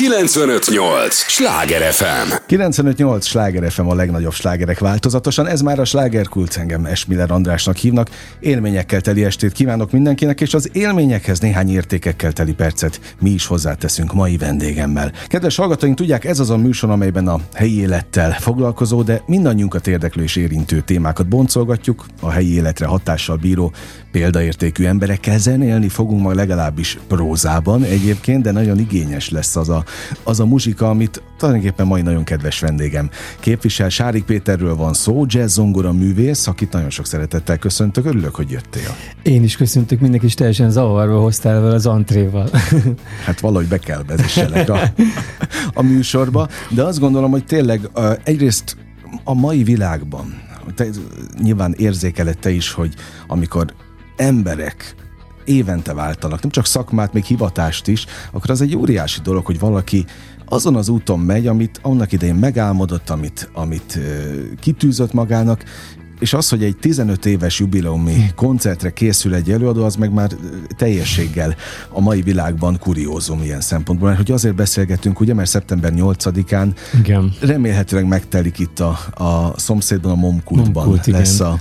958! Sláger FM! 958! Sláger FM a legnagyobb slágerek változatosan. Ez már a slágerkult, engem Esmiller Andrásnak hívnak. Élményekkel teli estét kívánok mindenkinek, és az élményekhez néhány értékekkel teli percet mi is hozzáteszünk mai vendégemmel. Kedves hallgatóink, tudják, ez az a műsor, amelyben a helyi élettel foglalkozó, de mindannyiunkat érdeklő és érintő témákat boncolgatjuk, a helyi életre hatással bíró példaértékű emberekkel zenélni fogunk majd legalábbis prózában egyébként, de nagyon igényes lesz az a, az a muzsika, amit tulajdonképpen mai nagyon kedves vendégem képvisel. Sárik Péterről van szó, jazz zongora művész, akit nagyon sok szeretettel köszöntök. Örülök, hogy jöttél. Én is köszöntök, mindenki is teljesen zavarba hoztál vele az antréval. Hát valahogy be kell vezesselek a, a műsorba, de azt gondolom, hogy tényleg egyrészt a mai világban, te nyilván érzékeled te is, hogy amikor emberek évente váltanak, nem csak szakmát, még hivatást is, akkor az egy óriási dolog, hogy valaki azon az úton megy, amit annak idején megálmodott, amit, amit kitűzött magának, és az, hogy egy 15 éves jubileumi koncertre készül egy előadó, az meg már teljességgel a mai világban kuriózum ilyen szempontból. Mert hogy azért beszélgetünk, ugye, mert szeptember 8-án igen. remélhetőleg megtelik itt a, a szomszédban, a Momkultban Momkult, lesz igen. a,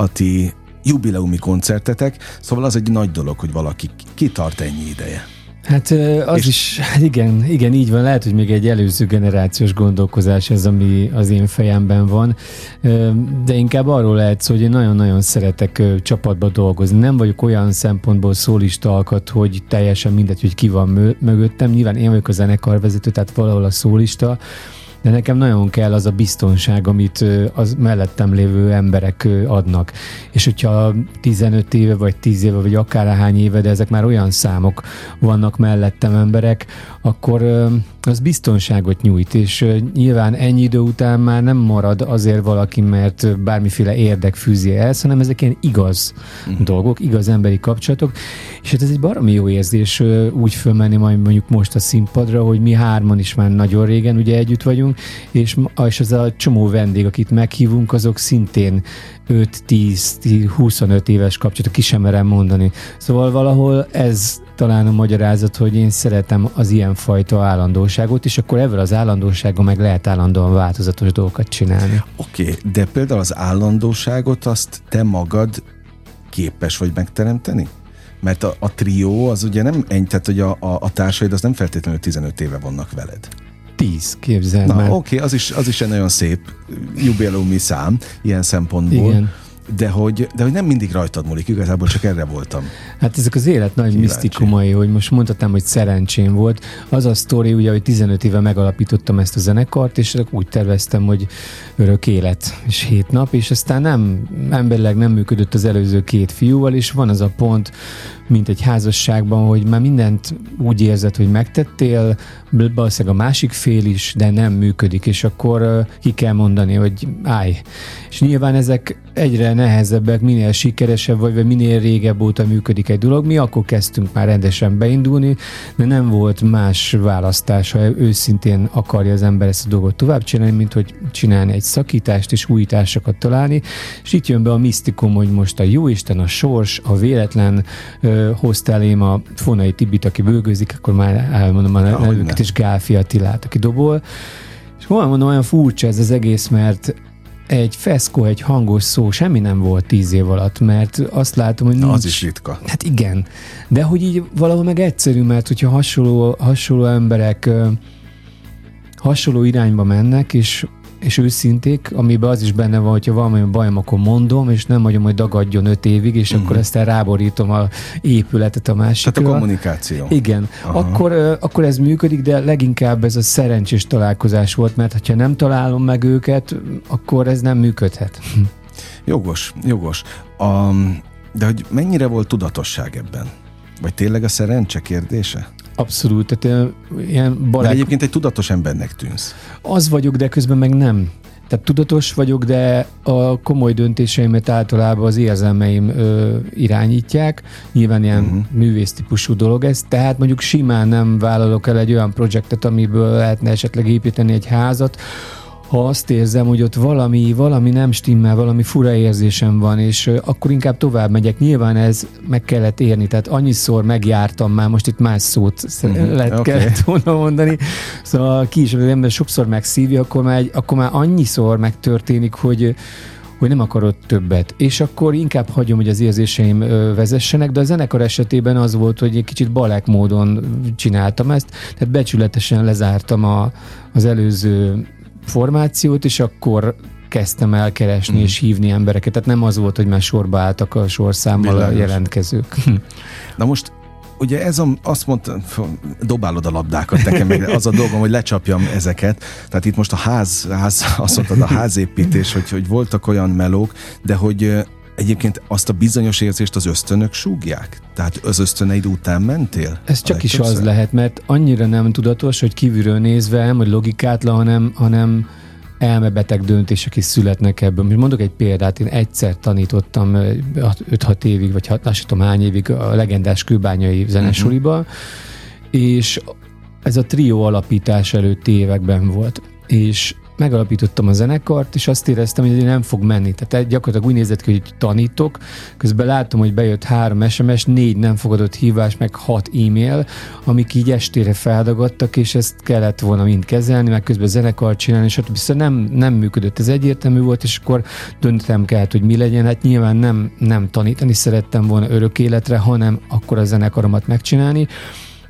a ti jubileumi koncertetek, szóval az egy nagy dolog, hogy valaki kitart ennyi ideje. Hát az és is, hát igen, igen, így van. Lehet, hogy még egy előző generációs gondolkozás ez, ami az én fejemben van, de inkább arról lehet szó, hogy én nagyon-nagyon szeretek csapatba dolgozni. Nem vagyok olyan szempontból szólista alkat, hogy teljesen mindegy, hogy ki van mögöttem. Nyilván én vagyok a zenekarvezető, tehát valahol a szólista, de nekem nagyon kell az a biztonság, amit az mellettem lévő emberek adnak. És hogyha 15 éve, vagy 10 éve, vagy akárhány éve, de ezek már olyan számok vannak mellettem emberek, akkor az biztonságot nyújt, és nyilván ennyi idő után már nem marad azért valaki, mert bármiféle érdek fűzi el, hanem ezek ilyen igaz uh-huh. dolgok, igaz emberi kapcsolatok, és hát ez egy baromi jó érzés úgy fölmenni majd mondjuk most a színpadra, hogy mi hárman is már nagyon régen ugye együtt vagyunk, és, és az a csomó vendég, akit meghívunk, azok szintén 5-10-25 éves kapcsolatok, ki sem merem mondani. Szóval valahol ez talán a magyarázat, hogy én szeretem az ilyen fajta állandóságot, és akkor ebből az állandósággal meg lehet állandóan változatos dolgokat csinálni. Oké, okay, de például az állandóságot azt te magad képes vagy megteremteni? Mert a, a trió az ugye nem ennyi, tehát hogy a, a, a társaid az nem feltétlenül 15 éve vannak veled. 10, képzel Na, oké, okay, az is, az is egy nagyon szép jubileumi szám ilyen szempontból. Igen de hogy, de hogy nem mindig rajtad múlik, igazából csak erre voltam. Hát ezek az élet nagy Kíváncsi. misztikumai, hogy most mondhatnám, hogy szerencsém volt. Az a sztori, ugye, hogy 15 éve megalapítottam ezt a zenekart, és úgy terveztem, hogy örök élet és hét nap, és aztán nem, emberleg nem működött az előző két fiúval, és van az a pont, mint egy házasságban, hogy már mindent úgy érzed, hogy megtettél, valószínűleg a másik fél is, de nem működik, és akkor ki kell mondani, hogy állj. És nyilván ezek egyre nehezebbek, minél sikeresebb vagy, vagy minél régebb óta működik egy dolog. Mi akkor kezdtünk már rendesen beindulni, de nem volt más választás, ha őszintén akarja az ember ezt a dolgot tovább csinálni, mint hogy csinálni egy szakítást és újításokat találni. És itt jön be a misztikum, hogy most a jóisten, a sors, a véletlen ö, hozta elém a Fonai Tibit, aki bőgőzik, akkor már elmondom a nevüket, és Gálfi Attilát, aki dobol. És hol mondom, olyan furcsa ez az egész, mert egy feszkó, egy hangos szó semmi nem volt tíz év alatt, mert azt látom, hogy nincs... Az is ritka. Hát igen. De hogy így valahol meg egyszerű, mert hogyha hasonló, hasonló emberek hasonló irányba mennek, és és őszinték, amiben az is benne van, hogyha valami bajom, akkor mondom, és nem mondom, hogy dagadjon öt évig, és uh-huh. akkor ezt ráborítom a épületet a másikra. Tehát a kommunikáció. Igen. Akkor, akkor ez működik, de leginkább ez a szerencsés találkozás volt, mert ha nem találom meg őket, akkor ez nem működhet. Jogos, jogos. Um, de hogy mennyire volt tudatosság ebben? Vagy tényleg a szerencse kérdése? Abszolút, tehát ilyen barát... De egyébként egy tudatos embernek tűnsz. Az vagyok, de közben meg nem. Tehát tudatos vagyok, de a komoly döntéseimet általában az érzelmeim ö, irányítják. Nyilván ilyen uh-huh. művész típusú dolog ez, tehát mondjuk simán nem vállalok el egy olyan projektet, amiből lehetne esetleg építeni egy házat, ha azt érzem, hogy ott valami, valami nem stimmel, valami fura érzésem van, és akkor inkább tovább megyek. Nyilván ez meg kellett érni, tehát annyiszor megjártam már, most itt más szót uh-huh. lehet, okay. kellett volna mondani. Szóval ki is, az ember sokszor megszívja, akkor már, akkor már annyiszor megtörténik, hogy hogy nem akarod többet. És akkor inkább hagyom, hogy az érzéseim vezessenek, de a zenekar esetében az volt, hogy egy kicsit balek módon csináltam ezt, tehát becsületesen lezártam a, az előző formációt, és akkor kezdtem el keresni mm. és hívni embereket. Tehát nem az volt, hogy már sorba álltak a sorszámmal Bilányos. a jelentkezők. Na most ugye ez a, azt mondta, dobálod a labdákat nekem, meg az a dolgom, hogy lecsapjam ezeket. Tehát itt most a ház, ház azt mondtad, a házépítés, hogy, hogy voltak olyan melók, de hogy Egyébként azt a bizonyos érzést az ösztönök súgják? Tehát az ösztöneid után mentél? Ez csak is az lehet, mert annyira nem tudatos, hogy kívülről nézve, nem, hogy logikátlan, hanem, hanem elmebeteg döntések is születnek ebből. Most mondok egy példát, én egyszer tanítottam 5-6 évig, vagy 6, nem tudom hány évig a legendás kőbányai zenesuliba, uh-huh. és ez a trió alapítás előtti években volt. És megalapítottam a zenekart, és azt éreztem, hogy nem fog menni. Tehát gyakorlatilag úgy nézett ki, hogy tanítok, közben látom, hogy bejött három SMS, négy nem fogadott hívás, meg hat e-mail, amik így estére feldagadtak, és ezt kellett volna mind kezelni, meg közben zenekart csinálni, és ott viszont nem, nem működött. Ez egyértelmű volt, és akkor döntöttem kellett, hogy mi legyen. Hát nyilván nem, nem tanítani szerettem volna örök életre, hanem akkor a zenekaromat megcsinálni.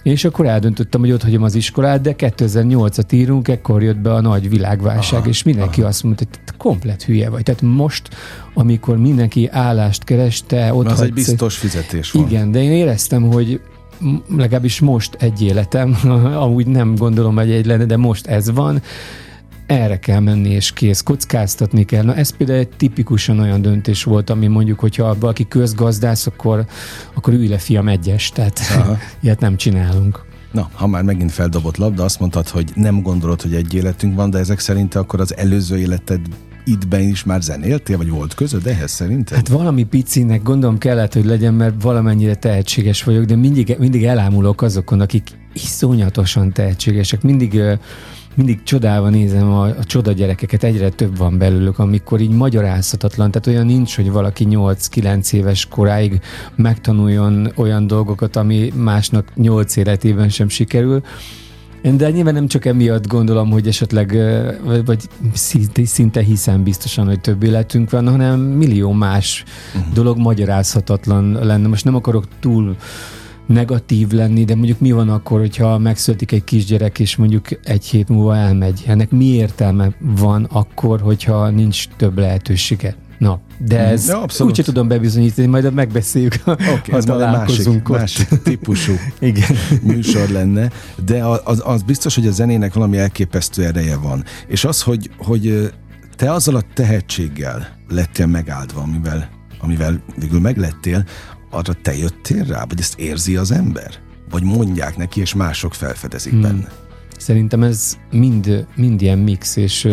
És akkor eldöntöttem, hogy ott hagyom az iskolát, de 2008-at írunk, ekkor jött be a nagy világválság, aha, és mindenki aha. azt mondta, hogy te komplet hülye vagy. Tehát most, amikor mindenki állást kereste, ott Az egy biztos fizetés van. Igen, de én éreztem, hogy legalábbis most egy életem, amúgy nem gondolom, hogy egy lenne, de most ez van, erre kell menni, és kész, kockáztatni kell. Na ez például egy tipikusan olyan döntés volt, ami mondjuk, hogyha valaki közgazdász, akkor, akkor ülj le fiam egyes, tehát Aha. ilyet nem csinálunk. Na, ha már megint feldobott labda, azt mondtad, hogy nem gondolod, hogy egy életünk van, de ezek szerint akkor az előző életed ittben is már zenéltél, vagy volt közöd ehhez szerinted? Hát valami picinek gondolom kellett, hogy legyen, mert valamennyire tehetséges vagyok, de mindig, mindig elámulok azokon, akik iszonyatosan tehetségesek. Mindig uh, mindig csodálva nézem a, a csoda gyerekeket, egyre több van belőlük, amikor így magyarázhatatlan, tehát olyan nincs, hogy valaki 8-9 éves koráig megtanuljon olyan dolgokat, ami másnak 8 életében sem sikerül. De nyilván nem csak emiatt gondolom, hogy esetleg, vagy szinte, hiszem biztosan, hogy több életünk van, hanem millió más uh-huh. dolog magyarázhatatlan lenne. Most nem akarok túl negatív lenni, de mondjuk mi van akkor, hogyha megszületik egy kisgyerek, és mondjuk egy hét múlva elmegy? Ennek mi értelme van akkor, hogyha nincs több lehetősége? Na, de mhm. ez ja, úgyse tudom bebizonyítani, majd megbeszéljük, okay, ha találkozunk másik, másik típusú Igen. műsor lenne, de az, az biztos, hogy a zenének valami elképesztő ereje van. És az, hogy, hogy te azzal a tehetséggel lettél megáldva, amivel, amivel végül meglettél, arra te jöttél rá? Vagy ezt érzi az ember? Vagy mondják neki, és mások felfedezik hmm. benne? Szerintem ez mind, mind ilyen mix, és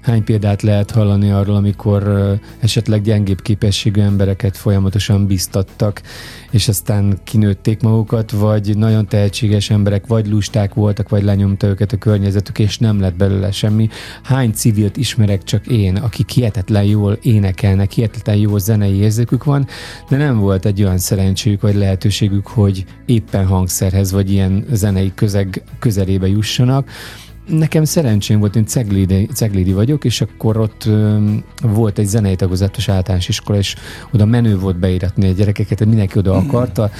Hány példát lehet hallani arról, amikor esetleg gyengébb képességű embereket folyamatosan biztattak, és aztán kinőtték magukat, vagy nagyon tehetséges emberek vagy lusták voltak, vagy lenyomta őket a környezetük, és nem lett belőle semmi. Hány civilt ismerek csak én, akik hihetetlen jól énekelnek, hihetetlen jó zenei érzékük van, de nem volt egy olyan szerencséjük, vagy lehetőségük, hogy éppen hangszerhez, vagy ilyen zenei közeg közelébe jussanak Nekem szerencsém volt, én Ceglédi, Ceglédi vagyok, és akkor ott ö, volt egy zenei tagozatos általános iskola, és oda menő volt beíratni a gyerekeket, mindenki oda akarta,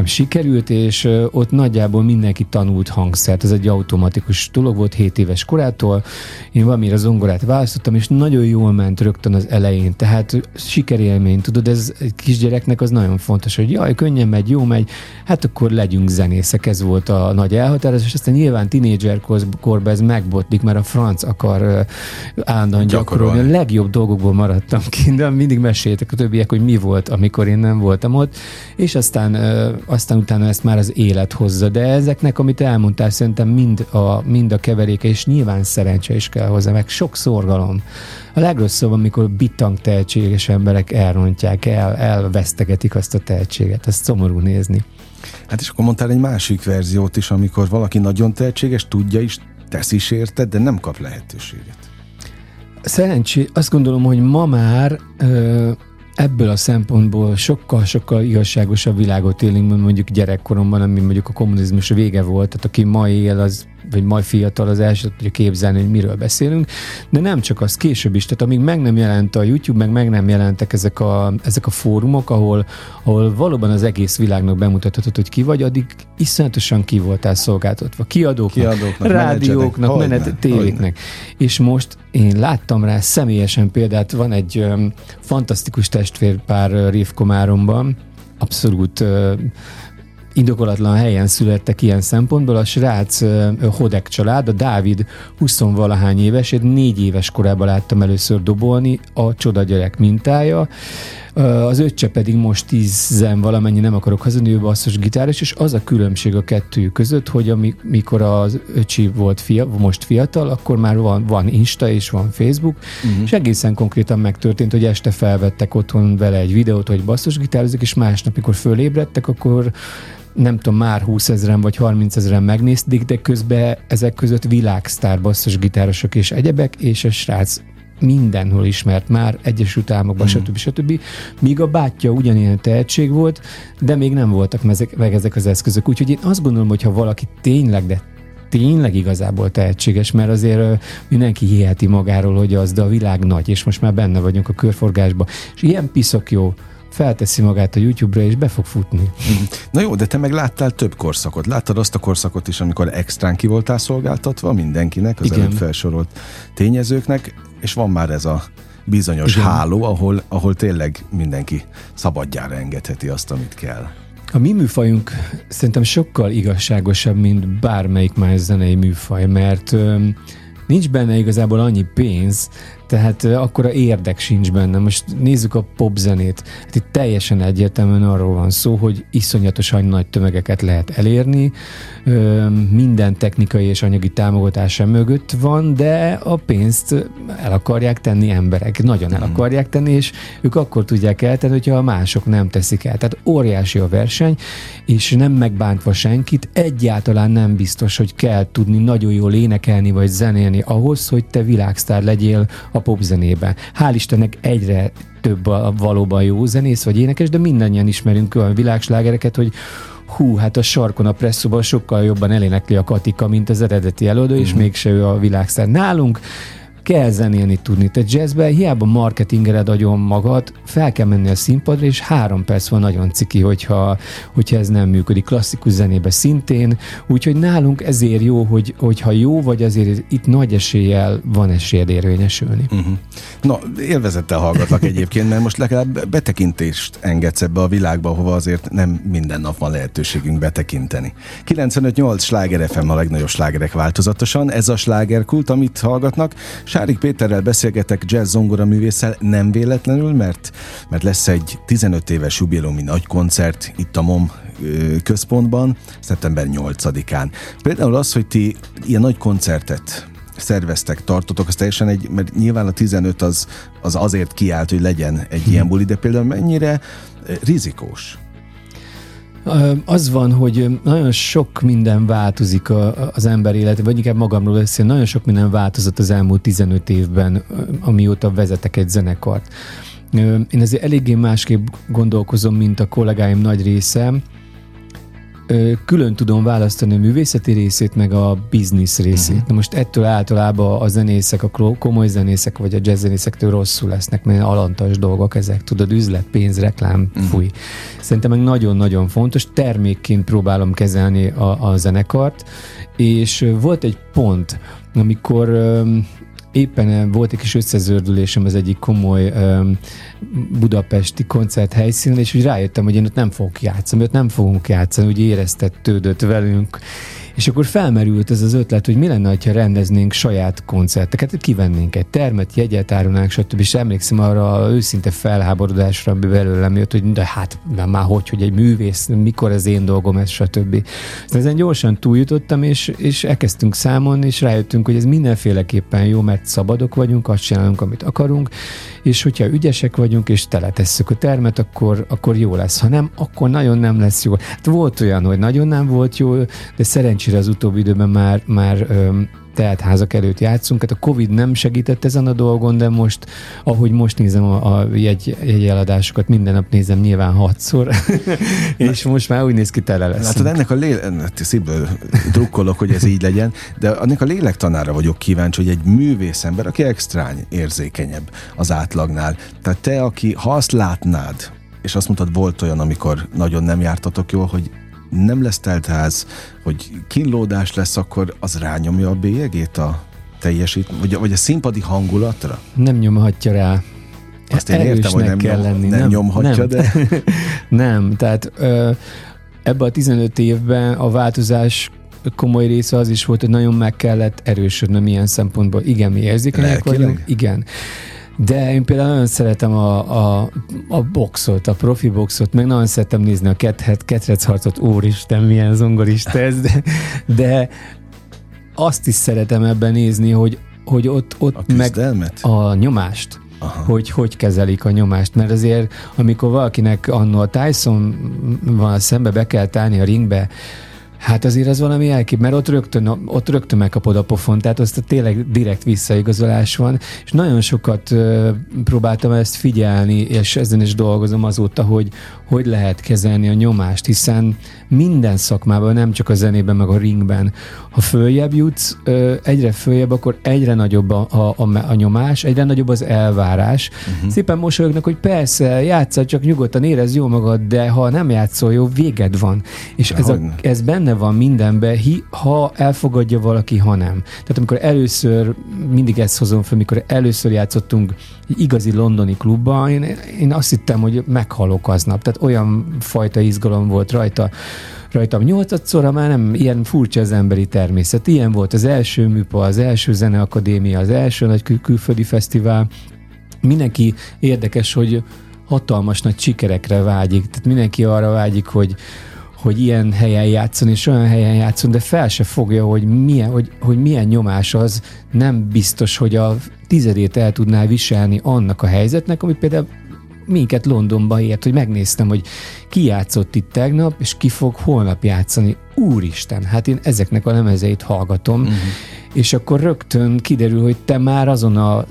nekem sikerült, és ott nagyjából mindenki tanult hangszert. Ez egy automatikus dolog volt 7 éves korától. Én valamire zongorát választottam, és nagyon jól ment rögtön az elején. Tehát sikerélmény, tudod, ez egy kisgyereknek az nagyon fontos, hogy jaj, könnyen megy, jó megy, hát akkor legyünk zenészek, ez volt a nagy elhatározás, és aztán nyilván tinédzser korban ez megbotlik, mert a franc akar állandóan gyakorolni. A legjobb dolgokból maradtam ki, de mindig meséltek a többiek, hogy mi volt, amikor én nem voltam ott, és aztán aztán utána ezt már az élet hozza. De ezeknek, amit elmondtál, szerintem mind a, mind a keveréke, és nyilván szerencse is kell hozzá, meg sok szorgalom. A legrosszabb, amikor bitang tehetséges emberek elrontják, el, elvesztegetik azt a tehetséget. Ez szomorú nézni. Hát és akkor mondtál egy másik verziót is, amikor valaki nagyon tehetséges, tudja is, tesz is érted, de nem kap lehetőséget. Szerencsé, azt gondolom, hogy ma már ö, ebből a szempontból sokkal-sokkal igazságosabb világot élünk, mint mondjuk gyerekkoromban, ami mondjuk a kommunizmus vége volt, tehát aki ma él, az vagy majd fiatal az első tudja képzelni, hogy miről beszélünk, de nem csak az, később is, tehát amíg meg nem jelent a YouTube, meg meg nem jelentek ezek a, ezek a fórumok, ahol, ahol valóban az egész világnak bemutathatod, hogy ki vagy, addig iszonyatosan ki voltál szolgáltatva. Kiadóknak, Kiadóknak rádióknak, menet, tévéknek. És most én láttam rá személyesen példát, van egy um, fantasztikus testvérpár Révkomáromban, abszolút uh, indokolatlan helyen születtek ilyen szempontból. A srác Hodek család, a Dávid 20-valahány éves, egy négy éves korában láttam először dobolni, a csoda gyerek mintája. Az öccse pedig most tízen valamennyi, nem akarok hazudni, ő basszus gitáros, és az a különbség a kettő között, hogy amikor az öcsi volt fia, most fiatal, akkor már van, van Insta és van Facebook, uh-huh. és egészen konkrétan megtörtént, hogy este felvettek otthon vele egy videót, hogy basszus gitározik, és másnap, mikor fölébredtek, akkor nem tudom, már 20 ezeren vagy 30 ezeren megnézték, de közben ezek között világsztár basszus gitárosok és egyebek, és a srác mindenhol ismert már, Egyesült Államokban, mm. stb. stb. Míg a bátyja ugyanilyen tehetség volt, de még nem voltak meg ezek az eszközök. Úgyhogy én azt gondolom, hogy ha valaki tényleg, de tényleg igazából tehetséges, mert azért mindenki hiheti magáról, hogy az, de a világ nagy, és most már benne vagyunk a körforgásban. És ilyen piszok jó felteszi magát a YouTube-ra, és be fog futni. Na jó, de te meg láttál több korszakot. Láttad azt a korszakot is, amikor extrán ki voltál szolgáltatva mindenkinek, az Igen. előbb felsorolt tényezőknek, és van már ez a bizonyos Igen. háló, ahol, ahol tényleg mindenki szabadjára engedheti azt, amit kell. A mi műfajunk szerintem sokkal igazságosabb, mint bármelyik más zenei műfaj, mert ö, nincs benne igazából annyi pénz, tehát akkora érdek sincs benne. Most nézzük a popzenét. Hát itt teljesen egyértelműen arról van szó, hogy iszonyatosan nagy tömegeket lehet elérni, minden technikai és anyagi támogatása mögött van, de a pénzt el akarják tenni emberek. Nagyon el mhm. akarják tenni, és ők akkor tudják eltenni, hogyha a mások nem teszik el. Tehát óriási a verseny, és nem megbántva senkit, egyáltalán nem biztos, hogy kell tudni nagyon jól énekelni vagy zenélni ahhoz, hogy te világsztár legyél a popzenében. Hál' Istennek egyre több a valóban jó zenész vagy énekes, de mindannyian ismerünk olyan világslágereket, hogy hú, hát a sarkon a presszóban sokkal jobban elénekli a Katika, mint az eredeti előadó, mm-hmm. és mhm. mégse ő a világszár. Nálunk kell zenélni tudni. Tehát jazzben hiába marketingered agyon magad, fel kell menni a színpadra, és három perc van nagyon ciki, hogyha, hogyha ez nem működik. Klasszikus zenébe szintén, úgyhogy nálunk ezért jó, hogy, hogyha jó vagy, azért itt nagy eséllyel van esélyed érvényesülni. Uh-huh. Na, élvezettel hallgatlak egyébként, mert most legalább betekintést engedsz ebbe a világba, hova azért nem minden nap van lehetőségünk betekinteni. 95-8 sláger FM a legnagyobb slágerek változatosan, ez a slágerkult, amit hallgatnak, Sárik Péterrel beszélgetek jazz zongora művésszel nem véletlenül, mert, mert lesz egy 15 éves jubileumi nagy koncert itt a MOM központban, szeptember 8-án. Például az, hogy ti ilyen nagy koncertet szerveztek, tartotok, az teljesen egy, mert nyilván a 15 az, az azért kiállt, hogy legyen egy ilyen buli, de például mennyire rizikós? Az van, hogy nagyon sok minden változik a, az ember életében, vagy inkább magamról beszél, nagyon sok minden változott az elmúlt 15 évben, amióta vezetek egy zenekart. Én azért eléggé másképp gondolkozom, mint a kollégáim nagy része, külön tudom választani a művészeti részét, meg a biznisz részét. Uh-huh. Na most ettől általában a zenészek, a komoly zenészek, vagy a jazz zenészektől rosszul lesznek, mert alantas dolgok ezek, tudod, üzlet, pénz, reklám, uh-huh. fúj. Szerintem meg nagyon-nagyon fontos, termékként próbálom kezelni a, a zenekart, és volt egy pont, amikor éppen eh, volt egy kis összezördülésem az egyik komoly um, budapesti koncert helyszínen, és úgy rájöttem, hogy én ott nem fogok játszani, ott nem fogunk játszani, úgy éreztettődött velünk, és akkor felmerült ez az ötlet, hogy mi lenne, ha rendeznénk saját koncerteket, kivennénk egy termet, jegyet árulnánk, stb. És emlékszem arra őszinte felháborodásra, ami belőlem jött, hogy de hát de már hogy, hogy egy művész, mikor az én dolgom ez, stb. Ezen gyorsan túljutottam, és, és elkezdtünk számon, és rájöttünk, hogy ez mindenféleképpen jó, mert szabadok vagyunk, azt csinálunk, amit akarunk, és hogyha ügyesek vagyunk, és teletesszük a termet, akkor, akkor jó lesz. Ha nem, akkor nagyon nem lesz jó. Hát volt olyan, hogy nagyon nem volt jó, de szerencsére szerencsére az utóbbi időben már, már tehát házak előtt játszunk. Hát a Covid nem segített ezen a dolgon, de most, ahogy most nézem a, a jegy, jegyeladásokat, minden nap nézem nyilván hatszor, és most már úgy néz ki tele lesz. Látod, ennek a lélek, szívből drukkolok, hogy ez így legyen, de annak a lélektanára vagyok kíváncsi, hogy egy művész ember, aki extrány, érzékenyebb az átlagnál. Tehát te, aki, ha azt látnád, és azt mondtad, volt olyan, amikor nagyon nem jártatok jól, hogy nem lesz teltház, hogy kínlódás lesz, akkor az rányomja a bélyegét a teljesít, vagy, vagy a színpadi hangulatra? Nem nyomhatja rá. Azt én értem, hogy nem, kell nyom, lenni. nem, nem nyomhatja, nem. de... nem, tehát ö, ebben a 15 évben a változás komoly része az is volt, hogy nagyon meg kellett erősödnöm ilyen szempontból. Igen, mi érzékenyek vagyunk. Igen. De én például nagyon szeretem a, a, a boxot, a profi boxot, meg nagyon szeretem nézni a kethet, ketrec harcot, úristen, milyen zongorista ez, de, de azt is szeretem ebben nézni, hogy, hogy ott, ott a meg a nyomást. Aha. hogy hogy kezelik a nyomást, mert azért amikor valakinek annó a Tyson van szembe be kell tárni a ringbe, Hát azért az valami elkép, mert ott rögtön, ott rögtön megkapod a pofon, tehát azt tényleg direkt visszaigazolás van, és nagyon sokat ö, próbáltam ezt figyelni, és ezen is dolgozom azóta, hogy hogy lehet kezelni a nyomást, hiszen minden szakmában, nem csak a zenében, meg a ringben, ha följebb jutsz, ö, egyre följebb, akkor egyre nagyobb a, a, a, a nyomás, egyre nagyobb az elvárás. Uh-huh. Szépen mosolyognak, hogy persze, játszol, csak nyugodtan érez jó magad, de ha nem játszol jó, véged van. És ez, a, ez benne van mindenbe, hi, ha elfogadja valaki, ha nem. Tehát amikor először, mindig ezt hozom fel, amikor először játszottunk igazi londoni klubban, én, én azt hittem, hogy meghalok aznap. Tehát olyan fajta izgalom volt rajta rajtam. Nyolcadszorra már nem ilyen furcsa az emberi természet. Ilyen volt az első műpa, az első zeneakadémia, az első nagy kül- külföldi fesztivál. Mindenki érdekes, hogy hatalmas nagy sikerekre vágyik. Tehát mindenki arra vágyik, hogy, hogy ilyen helyen játszon, és olyan helyen játszon, de fel se fogja, hogy milyen, hogy, hogy milyen nyomás az, nem biztos, hogy a tizedét el tudná viselni annak a helyzetnek, ami például minket Londonba ért, hogy megnéztem, hogy ki játszott itt tegnap, és ki fog holnap játszani. Úristen, hát én ezeknek a lemezeit hallgatom, uh-huh. És akkor rögtön kiderül, hogy te már azon a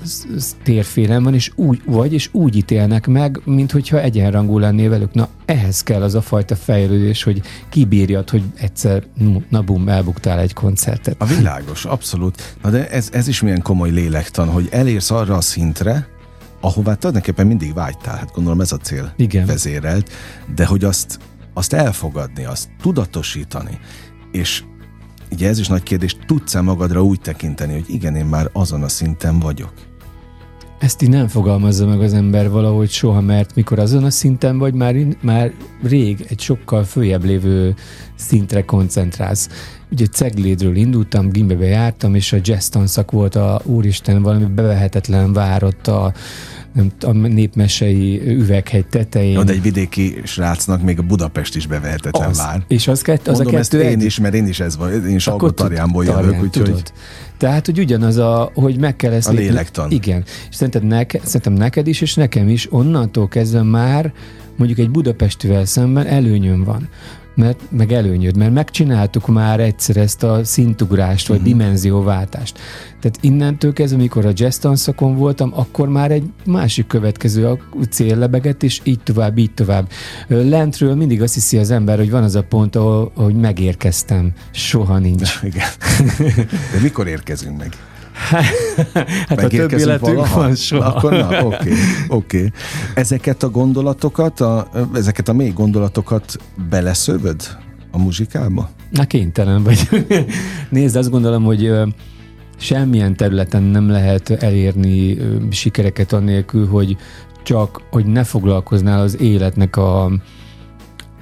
térfélen van, és úgy vagy, és úgy ítélnek meg, mint hogyha egyenrangú lennél velük. Na, ehhez kell az a fajta fejlődés, hogy kibírjad, hogy egyszer, na bum, elbuktál egy koncertet. A világos, abszolút. Na de ez, ez is milyen komoly lélektan, hogy elérsz arra a szintre, ahová tulajdonképpen mindig vágytál, hát gondolom ez a cél Igen. vezérelt, de hogy azt, azt elfogadni, azt tudatosítani, és ugye ez is nagy kérdés, tudsz-e magadra úgy tekinteni, hogy igen, én már azon a szinten vagyok? Ezt így nem fogalmazza meg az ember valahogy soha, mert mikor azon a szinten vagy, már, már rég egy sokkal följebb lévő szintre koncentrálsz. Ugye Ceglédről indultam, Gimbebe jártam, és a jazz tanszak volt a úristen, valami bevehetetlen várott a, nem, a népmesei üveghegy tetején. Ja, de egy vidéki srácnak még a Budapest is bevehetetlen az. vár. És az, kett, az Mondom a kettő ezt én is, mert én is ez van, én Salgótarjánból jövök, úgyhogy... Tudod. Tehát, hogy ugyanaz a, hogy meg kell ezt... A lélektan. Igen. És szerinted neke, szerintem neked is, és nekem is onnantól kezdve már mondjuk egy budapestivel szemben előnyöm van mert, meg előnyöd, mert megcsináltuk már egyszer ezt a szintugrást, vagy uh-huh. dimenzióváltást. Tehát innentől kezdve, amikor a jazz tanszakon voltam, akkor már egy másik következő a cél lebegett, és így tovább, így tovább. Lentről mindig azt hiszi az ember, hogy van az a pont, ahol, hogy megérkeztem. Soha nincs. Igen. De mikor érkezünk meg? hát a több életünk van soha. Akkor na, oké, okay, oké. Okay. Ezeket a gondolatokat, a, ezeket a mély gondolatokat beleszövöd a muzsikába? Na kénytelen vagy. Nézd, azt gondolom, hogy semmilyen területen nem lehet elérni sikereket annélkül, hogy csak, hogy ne foglalkoznál az életnek a,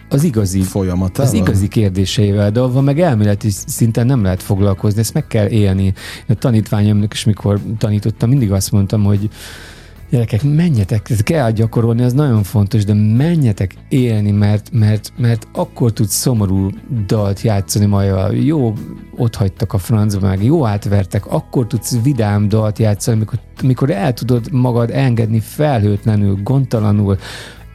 az igazi folyamatával? Az igazi kérdéseivel, de avval meg elméleti szinten nem lehet foglalkozni, ezt meg kell élni. A tanítványomnak is, mikor tanítottam, mindig azt mondtam, hogy gyerekek, menjetek, ez kell gyakorolni, ez nagyon fontos, de menjetek élni, mert, mert, mert akkor tudsz szomorú dalt játszani, majd jó ott hagytak a francba, meg jó átvertek, akkor tudsz vidám dalt játszani, amikor, amikor el tudod magad engedni felhőtlenül, gondtalanul,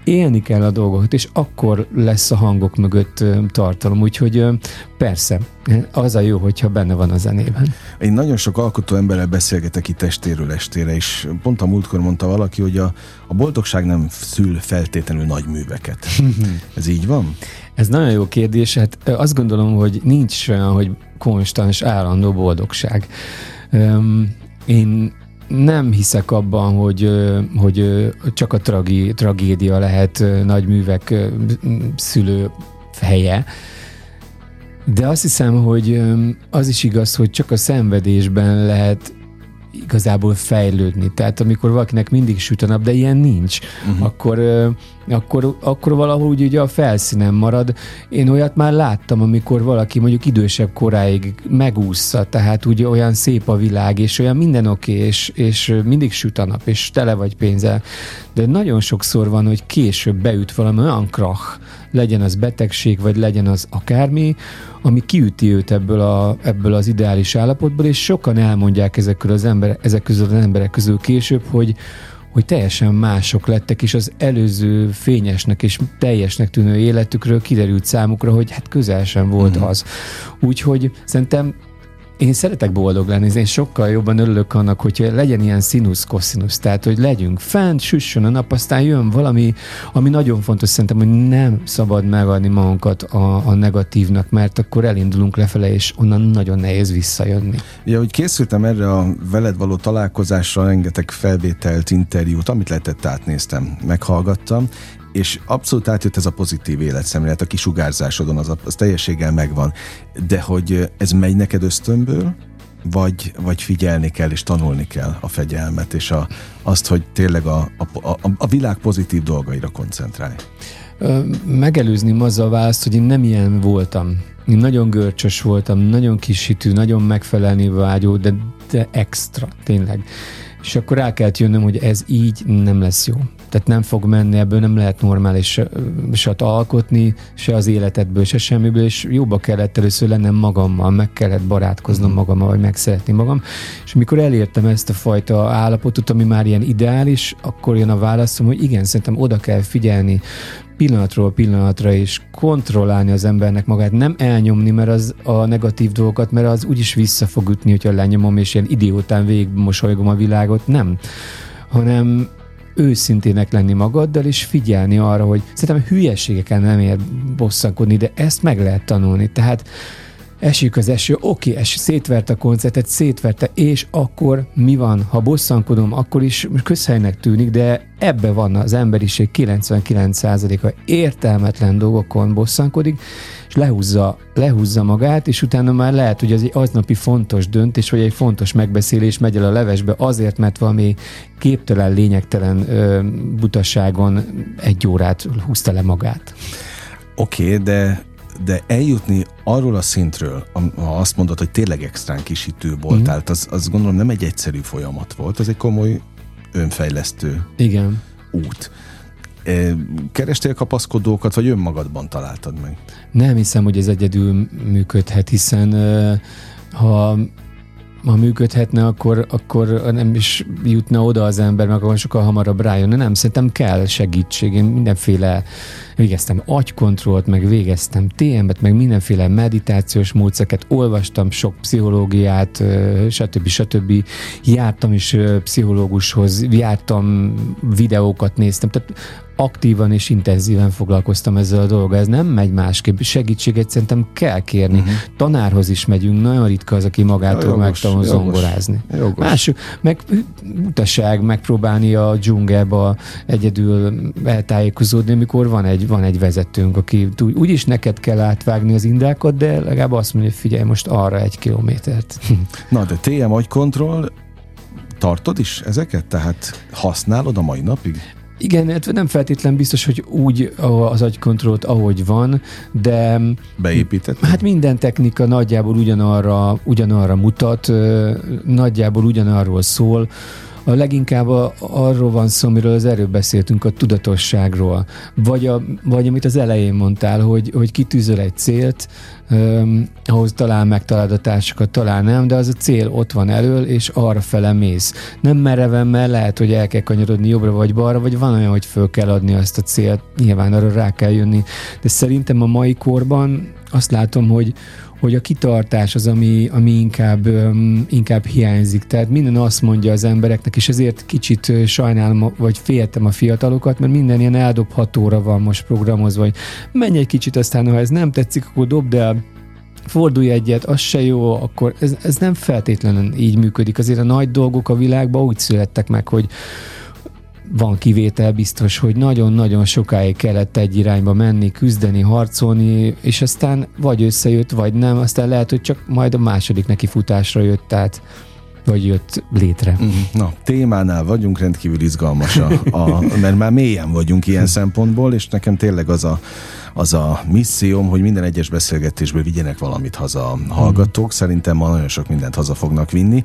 élni kell a dolgokat, és akkor lesz a hangok mögött tartalom. Úgyhogy persze, az a jó, hogyha benne van a zenében. Én nagyon sok alkotó emberrel beszélgetek itt estéről estére, és pont a múltkor mondta valaki, hogy a, a boldogság nem szül feltétlenül nagy műveket. Ez így van? Ez nagyon jó kérdés. Hát azt gondolom, hogy nincs olyan, hogy konstans, állandó boldogság. Én nem hiszek abban, hogy, hogy csak a tragi, tragédia lehet nagy művek szülő helye. De azt hiszem, hogy az is igaz, hogy csak a szenvedésben lehet igazából fejlődni. Tehát amikor valakinek mindig süt a nap, de ilyen nincs, uh-huh. akkor, akkor, akkor valahogy úgy ugye a felszínen marad. Én olyat már láttam, amikor valaki mondjuk idősebb koráig megúszza, tehát ugye olyan szép a világ, és olyan minden oké, okay, és, és mindig süt a nap, és tele vagy pénzzel. De nagyon sokszor van, hogy később beüt valami olyan krach, legyen az betegség, vagy legyen az akármi, ami kiüti őt ebből, a, ebből az ideális állapotból, és sokan elmondják ezek, az ember, ezek közül az emberek közül később, hogy, hogy teljesen mások lettek, és az előző fényesnek és teljesnek tűnő életükről kiderült számukra, hogy hát közel sem volt mm-hmm. az. Úgyhogy szerintem én szeretek boldog lenni, én sokkal jobban örülök annak, hogy legyen ilyen színusz, koszinusz, tehát hogy legyünk fent, süssön a nap, aztán jön valami, ami nagyon fontos szerintem, hogy nem szabad megadni magunkat a, a negatívnak, mert akkor elindulunk lefele, és onnan nagyon nehéz visszajönni. Ja, hogy készültem erre a veled való találkozásra, rengeteg felvételt, interjút, amit lehetett átnéztem, meghallgattam, és abszolút átjött ez a pozitív életszemlélet, a kisugárzásodon, az, az teljességgel megvan. De hogy ez megy neked ösztönből, vagy, vagy figyelni kell és tanulni kell a fegyelmet, és a, azt, hogy tényleg a, a, a, a világ pozitív dolgaira koncentrálj? Megelőzném azzal a választ, hogy én nem ilyen voltam. Én nagyon görcsös voltam, nagyon kisítő, nagyon megfelelni vágyó, de, de extra, tényleg. És akkor rá kellett jönnöm, hogy ez így nem lesz jó tehát nem fog menni, ebből nem lehet normális se alkotni, se az életedből, se semmiből, és jóba kellett először lennem magammal, meg kellett barátkoznom mm. magammal, vagy megszeretni magam. És mikor elértem ezt a fajta állapotot, ami már ilyen ideális, akkor jön a válaszom, hogy igen, szerintem oda kell figyelni, pillanatról pillanatra is kontrollálni az embernek magát, nem elnyomni mert az a negatív dolgokat, mert az úgyis vissza fog ütni, hogyha lenyomom, és ilyen idiótán végig mosolygom a világot, nem. Hanem őszintének lenni magaddal, és figyelni arra, hogy szerintem hülyeségeken nem ér bosszankodni, de ezt meg lehet tanulni. Tehát esik az eső, oké, es, szétvert a koncertet, szétverte, és akkor mi van? Ha bosszankodom, akkor is közhelynek tűnik, de ebbe van az emberiség 99%-a értelmetlen dolgokon bosszankodik, és lehúzza, lehúzza magát, és utána már lehet, hogy az egy aznapi fontos döntés, vagy egy fontos megbeszélés megy el a levesbe azért, mert valami képtelen, lényegtelen ö, butaságon egy órát húzta le magát. Oké, okay, de de eljutni arról a szintről, ha azt mondod, hogy tényleg extrán kisítő voltál, mm. az, az gondolom nem egy egyszerű folyamat volt, az egy komoly önfejlesztő Igen. út. Kerestél kapaszkodókat, vagy önmagadban találtad meg? Nem hiszem, hogy ez egyedül működhet, hiszen ha ha működhetne, akkor, akkor nem is jutna oda az ember, meg akkor sokkal hamarabb rájön. Nem, szerintem kell segítség. Én mindenféle végeztem agykontrollt, meg végeztem TM-et, meg mindenféle meditációs módszereket, olvastam sok pszichológiát, stb. stb. Jártam is pszichológushoz, jártam videókat néztem, tehát aktívan és intenzíven foglalkoztam ezzel a dologgal. Ez nem megy másképp. Segítséget szerintem kell kérni. Uh-huh. Tanárhoz is megyünk. Nagyon ritka az, aki magától megtanul zongorázni. Jogos. Más, meg utaság megpróbálni a dzsungelbe egyedül eltájékozódni, amikor van egy, van egy vezetőnk, aki úgyis neked kell átvágni az indákat, de legalább azt mondja, hogy figyelj most arra egy kilométert. Na, de TM agykontroll tartod is ezeket? Tehát használod a mai napig? Igen, hát nem feltétlen biztos, hogy úgy az agykontrollt, ahogy van, de... Beépített? Hát minden technika nagyjából ugyanarra, ugyanarra mutat, nagyjából ugyanarról szól, a leginkább a, arról van szó, amiről az erőbb beszéltünk, a tudatosságról. Vagy, a, vagy amit az elején mondtál, hogy, hogy kitűzöl egy célt, um, ahhoz talán megtalálod a társakat, talán nem, de az a cél ott van elől, és arra fele mész. Nem mereven, mert lehet, hogy el kell kanyarodni jobbra vagy balra, vagy van olyan, hogy föl kell adni azt a célt, nyilván arra rá kell jönni. De szerintem a mai korban azt látom, hogy, hogy a kitartás az, ami, ami inkább, inkább hiányzik. Tehát minden azt mondja az embereknek, és ezért kicsit sajnálom, vagy féltem a fiatalokat, mert minden ilyen eldobhatóra van most programozva, hogy menj egy kicsit, aztán ha ez nem tetszik, akkor dobd el, fordulj egyet, az se jó, akkor ez, ez nem feltétlenül így működik. Azért a nagy dolgok a világban úgy születtek meg, hogy van kivétel biztos, hogy nagyon-nagyon sokáig kellett egy irányba menni, küzdeni, harcolni, és aztán vagy összejött, vagy nem, aztán lehet, hogy csak majd a második neki futásra jött, tehát vagy jött létre. Mhm. Na, témánál vagyunk, rendkívül izgalmas, a, a, mert már mélyen vagyunk ilyen szempontból, és nekem tényleg az a, az a misszióm, hogy minden egyes beszélgetésből vigyenek valamit haza a hallgatók. Szerintem ma nagyon sok mindent haza fognak vinni.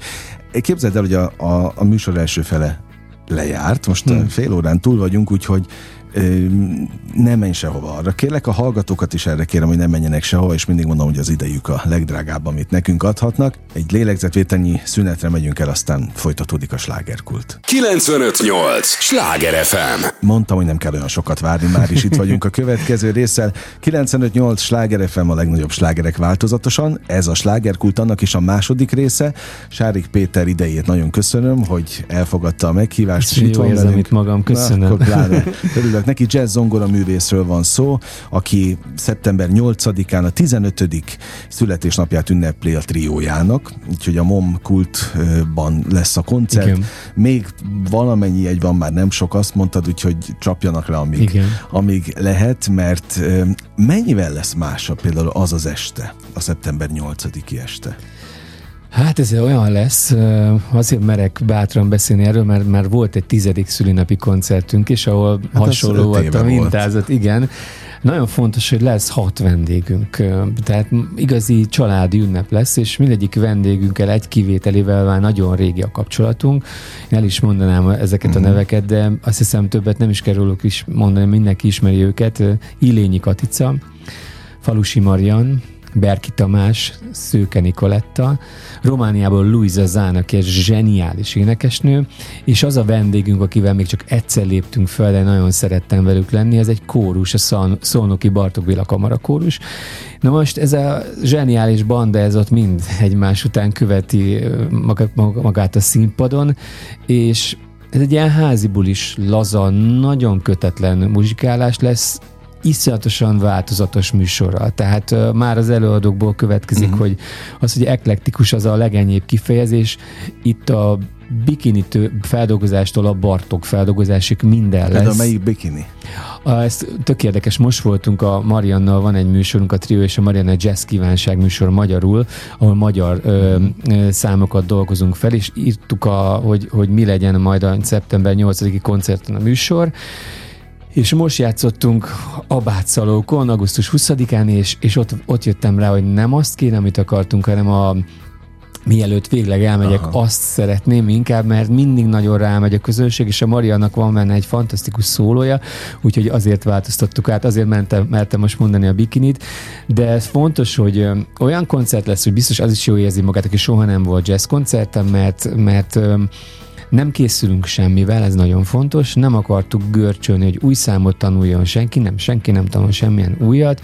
Képzeld el, hogy a, a, a műsor első fele lejárt, most hmm. fél órán túl vagyunk, úgyhogy nem menj sehova. Arra kérlek a hallgatókat is erre kérem, hogy nem menjenek sehova, és mindig mondom, hogy az idejük a legdrágább, amit nekünk adhatnak. Egy lélegzetvételnyi szünetre megyünk el, aztán folytatódik a slágerkult. 958! Sláger FM! Mondtam, hogy nem kell olyan sokat várni, már is itt vagyunk a következő résszel. 958 Sláger FM a legnagyobb slágerek változatosan. Ez a slágerkult annak is a második része. Sárik Péter idejét nagyon köszönöm, hogy elfogadta a meghívást. Jó érzem itt magam, köszönöm. Na, akkor pláne, örülök neki. Jazz zongora művészről van szó, aki szeptember 8-án a 15. születésnapját ünnepli a triójának, úgyhogy a MOM kultban lesz a koncert. Igen. Még valamennyi egy van, már nem sok, azt mondtad, úgyhogy csapjanak le, amíg, Igen. amíg lehet, mert mennyivel lesz másabb például az az este, a szeptember 8-i este? Hát ez olyan lesz, azért merek bátran beszélni erről, mert már volt egy tizedik szülinapi koncertünk is, ahol hát hasonló volt a mintázat, volt. igen. Nagyon fontos, hogy lesz hat vendégünk, tehát igazi családi ünnep lesz, és mindegyik vendégünkkel egy kivételével már nagyon régi a kapcsolatunk. Én el is mondanám ezeket a mhm. neveket, de azt hiszem többet nem is kerülök is mondani, mindenki ismeri őket. Ilényi Katica, Falusi Marian, Berki Tamás, Szőke Nikoletta, Romániából Luisa Zán, aki egy zseniális énekesnő, és az a vendégünk, akivel még csak egyszer léptünk fel, de nagyon szerettem velük lenni, ez egy kórus, a Szolnoki Bartók Béla Kamara kórus. Na most ez a zseniális banda, ez ott mind egymás után követi magát a színpadon, és ez egy ilyen házi bulis, laza, nagyon kötetlen muzsikálás lesz, iszonyatosan változatos műsorral. Tehát uh, már az előadókból következik, uh-huh. hogy az, hogy eklektikus az a legenyébb kifejezés, itt a bikini feldolgozástól a Bartok feldolgozásig minden lesz. De a melyik bikini? Ez tök érdekes, most voltunk a Mariannal, van egy műsorunk, a Trio és a Marianna Jazz Kívánság műsor magyarul, ahol magyar ö, ö, számokat dolgozunk fel, és írtuk, a, hogy, hogy mi legyen majd a szeptember 8-i koncerten a műsor, és most játszottunk Abátszalókon, augusztus 20-án, és, és ott, ott jöttem rá, hogy nem azt kéne, amit akartunk, hanem a mielőtt végleg elmegyek, Aha. azt szeretném inkább, mert mindig nagyon rámegy a közönség, és a Mariannak van benne egy fantasztikus szólója, úgyhogy azért változtattuk át, azért mentem, mertem most mondani a bikinit, de ez fontos, hogy olyan koncert lesz, hogy biztos az is jó érzi magát, aki soha nem volt jazz koncertem, mert, mert nem készülünk semmivel, ez nagyon fontos, nem akartuk görcsölni, hogy új számot tanuljon senki, nem, senki nem tanul semmilyen újat,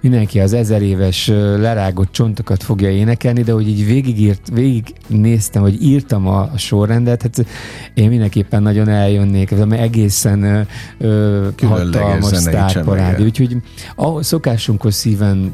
mindenki az ezer éves lerágott csontokat fogja énekelni, de hogy így végigírt, végig néztem, hogy írtam a, a sorrendet, hát én mindenképpen nagyon eljönnék, ez egészen ö, hatalmas sztárparádi. Úgyhogy a szokásunkhoz szíven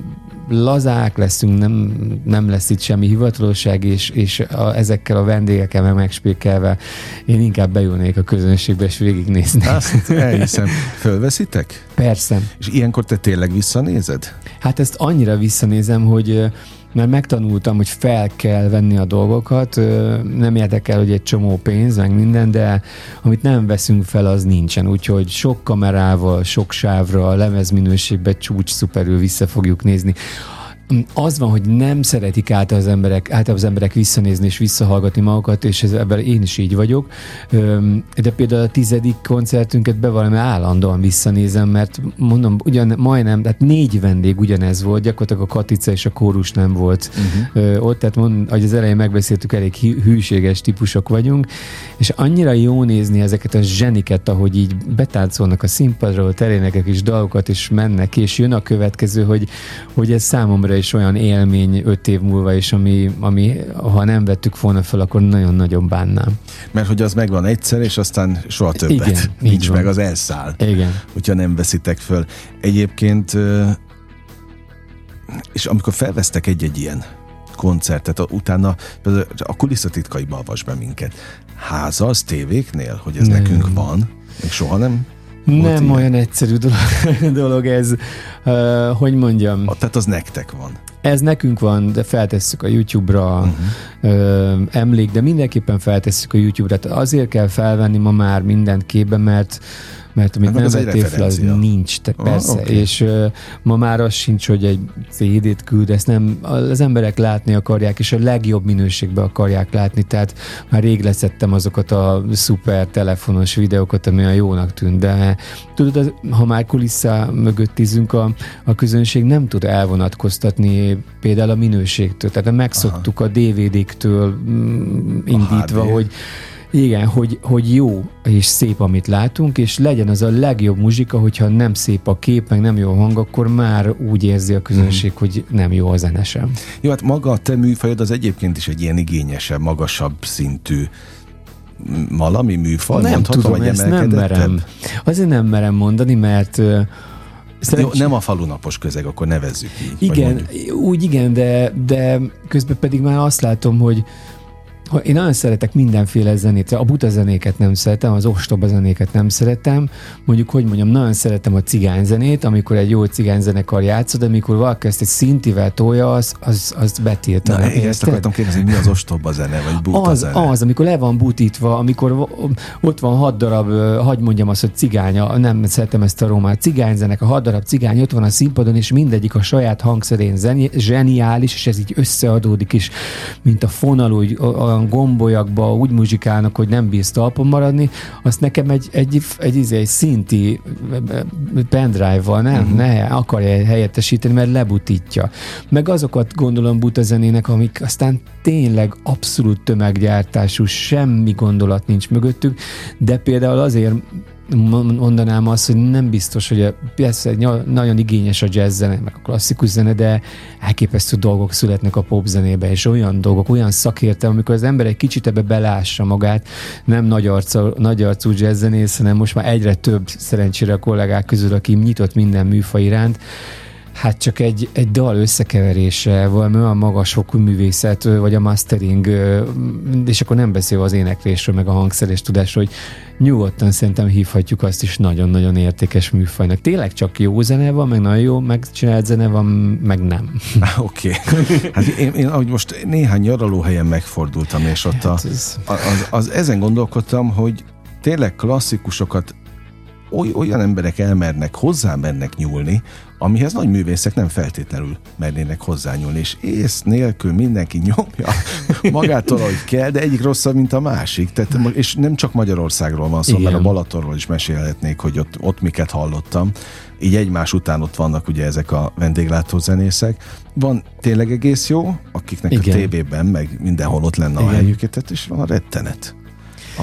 lazák leszünk, nem, nem lesz itt semmi hivatalosság, és, és a, ezekkel a vendégekkel meg megspékelve én inkább bejönnék a közönségbe, és végignéznék. Azt elhiszem. Fölveszitek? Persze. És ilyenkor te tényleg visszanézed? Hát ezt annyira visszanézem, hogy mert megtanultam, hogy fel kell venni a dolgokat, nem érdekel, hogy egy csomó pénz, meg minden, de amit nem veszünk fel, az nincsen. Úgyhogy sok kamerával, sok sávra, lemezminőségben csúcs szuperül vissza fogjuk nézni az van, hogy nem szeretik által az emberek, általában az emberek visszanézni és visszahallgatni magukat, és ez, ebben én is így vagyok. De például a tizedik koncertünket bevallom, állandóan visszanézem, mert mondom, ugyan majdnem, tehát négy vendég ugyanez volt, gyakorlatilag a Katica és a kórus nem volt uh-huh. ott, tehát mond, ahogy az elején megbeszéltük, elég hűséges típusok vagyunk, és annyira jó nézni ezeket a zseniket, ahogy így betáncolnak a színpadról, terének egy kis dalokat, és mennek, és jön a következő, hogy, hogy ez számomra is olyan élmény öt év múlva is, ami, ami ha nem vettük volna fel, akkor nagyon-nagyon bánnám. Mert hogy az megvan egyszer, és aztán soha többet. Igen, Nincs meg, az elszáll. Igen. Hogyha nem veszitek föl. Egyébként, és amikor felvesztek egy-egy ilyen koncertet, utána a kulisszatitkaiba avas be minket. Háza az tévéknél, hogy ez nem. nekünk van, még soha nem nem ilyen. olyan egyszerű dolog, dolog ez, uh, hogy mondjam. Tehát az nektek van. Ez nekünk van, de feltesszük a YouTube-ra uh-huh. uh, emlék, de mindenképpen feltesszük a YouTube-ra. Tehát azért kell felvenni ma már mindent képbe, mert mert amit hát nem vettél fel, az nincs, te, persze, ah, okay. és uh, ma már az sincs, hogy egy CD-t küld, ezt nem, az emberek látni akarják, és a legjobb minőségben akarják látni, tehát már rég leszettem azokat a szuper telefonos videókat, ami a jónak tűnt, de tudod, az, ha már kulissza mögött tízünk, a, a közönség nem tud elvonatkoztatni például a minőségtől, tehát megszoktuk Aha. a DVD-któl mm, indítva, a hogy igen, hogy, hogy jó és szép, amit látunk, és legyen az a legjobb muzsika, hogyha nem szép a kép, meg nem jó a hang, akkor már úgy érzi a közönség, hmm. hogy nem jó a zene sem. Jó, hát maga a te műfajod az egyébként is egy ilyen igényesebb, magasabb szintű valami műfaj, nem mondhatom, tudom, hogy ezt nem merem. Azért nem merem mondani, mert Szerencs... Jó, nem a falunapos közeg, akkor nevezzük így. Igen, úgy igen, de, de közben pedig már azt látom, hogy, én nagyon szeretek mindenféle zenét, a buta zenéket nem szeretem, az ostoba zenéket nem szeretem, mondjuk, hogy mondjam, nagyon szeretem a cigányzenét, amikor egy jó cigányzenekar játszod, de amikor valaki ezt egy szintivel tolja, az, az, az betiltaná. Na, én ezt akartam kérdezni, mi az ostoba zene, vagy buta az, zene? Az, amikor le van butítva, amikor ott van hat darab, hagy mondjam azt, hogy cigánya, nem szeretem ezt a romát, cigányzenek, a hat darab cigány ott van a színpadon, és mindegyik a saját hangszerén zseniális, és ez így összeadódik is, mint a fonal, úgy, a, olyan gombolyakba úgy muzsikálnak, hogy nem bíz talpon maradni, azt nekem egy, egy, egy, egy, egy szinti pendrive-val nem, uh-huh. ne akarja helyettesíteni, mert lebutítja. Meg azokat gondolom buta zenének, amik aztán tényleg abszolút tömeggyártású, semmi gondolat nincs mögöttük, de például azért mondanám azt, hogy nem biztos, hogy a, persze nagyon igényes a jazz zene, meg a klasszikus zene, de elképesztő dolgok születnek a pop zenébe, és olyan dolgok, olyan szakértelem, amikor az ember egy kicsit ebbe belássa magát, nem nagy, arca, nagy arcú jazz zenész, hanem most már egyre több szerencsére a kollégák közül, aki nyitott minden műfaj iránt, Hát csak egy, egy dal összekeverése, valami olyan magasfokú művészet, vagy a mastering, és akkor nem beszél az éneklésről, meg a hangszerés tudásról, hogy nyugodtan szerintem hívhatjuk azt is nagyon-nagyon értékes műfajnak. Tényleg csak jó zene van, meg nagyon jó megcsinált zene van, meg nem. Oké. Okay. Hát én, én, ahogy most néhány nyaralóhelyen megfordultam, és ott a, hát az, az, az, ezen gondolkodtam, hogy tényleg klasszikusokat oly, olyan emberek elmernek, hozzá mennek nyúlni, amihez nagy művészek nem feltétlenül mernének hozzányúlni, és ész nélkül mindenki nyomja magától, hogy kell, de egyik rosszabb, mint a másik. Tehát, és nem csak Magyarországról van szó, Igen. mert a Balatonról is mesélhetnék, hogy ott, ott miket hallottam. Így egymás után ott vannak ugye ezek a vendéglátózenészek. Van tényleg egész jó, akiknek Igen. a tévében, meg mindenhol ott lenne Igen. a helyüket, és van a rettenet.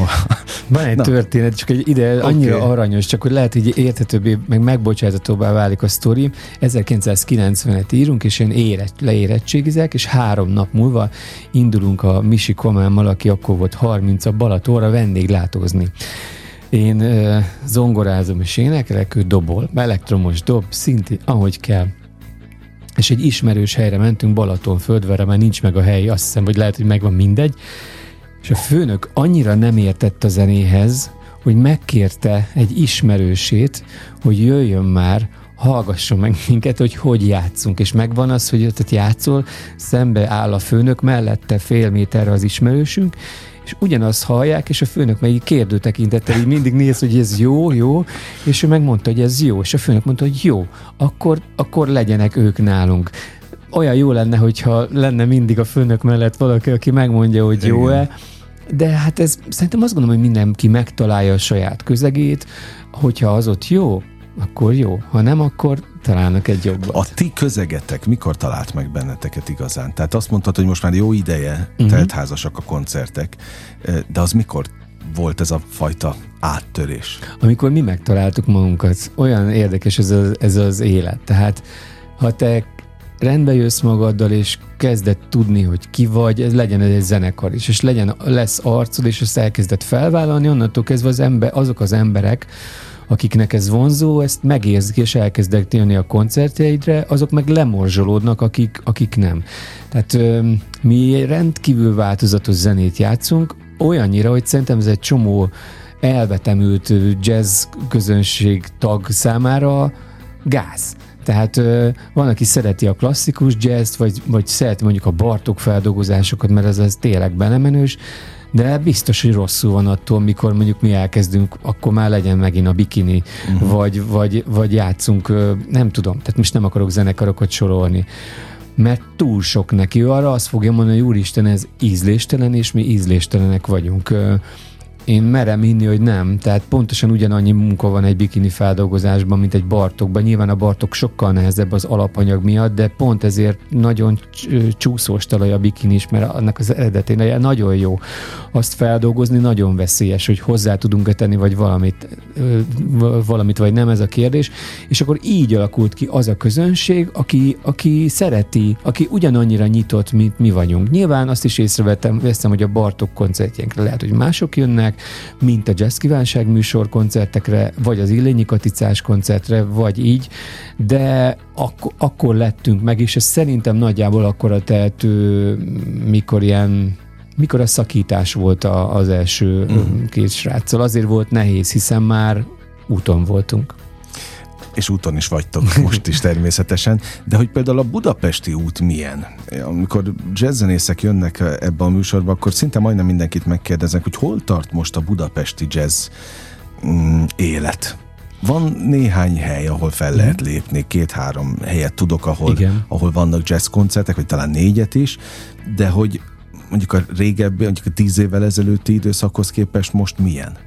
Van egy Na. történet, csak egy ide annyira okay. aranyos, csak hogy lehet, hogy érthetőbbé, meg megbocsáthatóbbá válik a sztori. 1990-et írunk, és én éret, leérettségizek, és három nap múlva indulunk a Misi Komámmal, aki akkor volt 30 a Balatóra vendéglátózni. Én uh, zongorázom és énekelek, ő dobol, elektromos dob, szintén ahogy kell és egy ismerős helyre mentünk Balaton földvere, mert nincs meg a hely, azt hiszem, hogy lehet, hogy megvan mindegy, és a főnök annyira nem értett a zenéhez, hogy megkérte egy ismerősét, hogy jöjjön már, hallgasson meg minket, hogy hogy játszunk, és megvan az, hogy ott játszol, szembe áll a főnök, mellette fél méterre az ismerősünk, és ugyanazt hallják, és a főnök meg kérdő tekintettel így mindig néz, hogy ez jó, jó, és ő megmondta, hogy ez jó, és a főnök mondta, hogy jó, akkor, akkor legyenek ők nálunk. Olyan jó lenne, hogyha lenne mindig a főnök mellett valaki, aki megmondja, hogy jó-e, de hát ez szerintem azt gondolom, hogy mindenki megtalálja a saját közegét, hogyha az ott jó, akkor jó, ha nem, akkor találnak egy jobbat. A ti közegetek mikor talált meg benneteket igazán? Tehát azt mondtad, hogy most már jó ideje uh-huh. teltházasak a koncertek, de az mikor volt ez a fajta áttörés? Amikor mi megtaláltuk magunkat, olyan érdekes ez az, ez az élet. Tehát ha te rendbe jössz magaddal, és kezded tudni, hogy ki vagy, ez legyen egy zenekar is, és legyen, lesz arcod, és ezt elkezded felvállalni, onnantól kezdve az ember, azok az emberek, akiknek ez vonzó, ezt megérzik, és elkezdek jönni a koncertjeidre, azok meg lemorzsolódnak, akik, akik nem. Tehát ö, mi rendkívül változatos zenét játszunk, olyannyira, hogy szerintem ez egy csomó elvetemült jazz közönség tag számára gáz. Tehát van, aki szereti a klasszikus jazz vagy, vagy szereti mondjuk a Bartok feldolgozásokat, mert ez, ez tényleg belemenős, de biztos, hogy rosszul van attól, mikor mondjuk mi elkezdünk, akkor már legyen megint a bikini, uh-huh. vagy, vagy, vagy játszunk, nem tudom, tehát most nem akarok zenekarokat sorolni mert túl sok neki. Ő arra azt fogja mondani, hogy úristen, ez ízléstelen, és mi ízléstelenek vagyunk. Én merem hinni, hogy nem. Tehát pontosan ugyanannyi munka van egy bikini feldolgozásban, mint egy Bartokban. Nyilván a Bartok sokkal nehezebb az alapanyag miatt, de pont ezért nagyon csúszós talaj a bikini is, mert annak az eredetén nagyon jó. Azt feldolgozni nagyon veszélyes, hogy hozzá tudunk-e tenni, vagy valamit, valamit, vagy nem ez a kérdés. És akkor így alakult ki az a közönség, aki, aki szereti, aki ugyanannyira nyitott, mint mi vagyunk. Nyilván azt is észrevettem, veszem, hogy a Bartok koncertjénkre lehet, hogy mások jönnek, mint a Jazz Kívánság műsor koncertekre, vagy az Illényi Katicás koncertre, vagy így, de ak- akkor lettünk meg, és ez szerintem nagyjából akkor a tehető, mikor ilyen mikor a szakítás volt a, az első uh-huh. két sráccal. Azért volt nehéz, hiszen már úton voltunk és úton is vagytok most is természetesen, de hogy például a budapesti út milyen? Amikor jazzzenészek jönnek ebbe a műsorba, akkor szinte majdnem mindenkit megkérdeznek, hogy hol tart most a budapesti jazz mm, élet? Van néhány hely, ahol fel mhm. lehet lépni, két-három helyet tudok, ahol, Igen. ahol vannak jazz koncertek, vagy talán négyet is, de hogy mondjuk a régebbi, mondjuk a tíz évvel ezelőtti időszakhoz képest most milyen?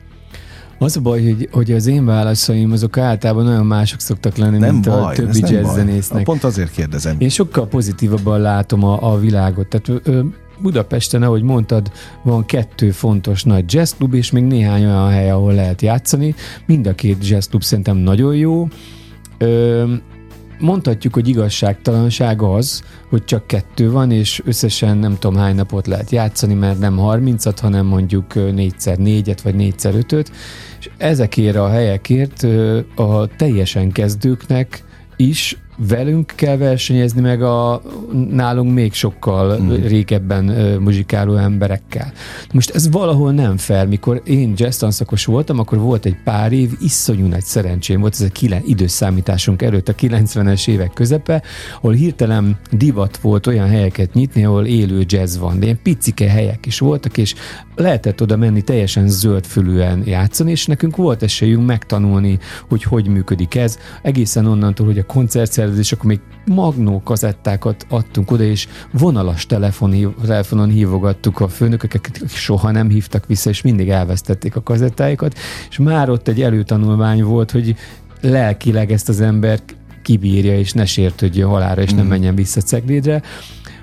Az a baj, hogy, hogy az én válaszaim azok általában nagyon mások szoktak lenni, nem mint baj, a többi jazzzenésznek. Pont azért kérdezem. Én sokkal pozitívabban látom a, a világot. Tehát ö, Budapesten, ahogy mondtad, van kettő fontos nagy jazzklub, és még néhány olyan hely, ahol lehet játszani. Mind a két jazzklub szerintem nagyon jó. Ö, mondhatjuk, hogy igazságtalanság az, hogy csak kettő van, és összesen nem tudom hány napot lehet játszani, mert nem 30-at, hanem mondjuk 4x4-et vagy 4x5-öt, és ezekért a helyekért a teljesen kezdőknek is velünk kell versenyezni, meg a nálunk még sokkal mm. régebben muzsikáló emberekkel. Most ez valahol nem fel. Mikor én jazz tanszakos voltam, akkor volt egy pár év, iszonyú nagy szerencsém volt, ez a kilen, időszámításunk előtt, a 90-es évek közepe, ahol hirtelen divat volt olyan helyeket nyitni, ahol élő jazz van. De ilyen picike helyek is voltak, és lehetett oda menni teljesen zöldfülűen játszani, és nekünk volt esélyünk megtanulni, hogy hogy működik ez, egészen onnantól, hogy a koncertszervezés, akkor még magnó kazettákat adtunk oda, és vonalas telefon, telefonon hívogattuk a főnököket, akik soha nem hívtak vissza, és mindig elvesztették a kazettáikat, és már ott egy előtanulmány volt, hogy lelkileg ezt az ember kibírja, és ne sértődjön halára, és mm. nem menjen vissza Ceglédre.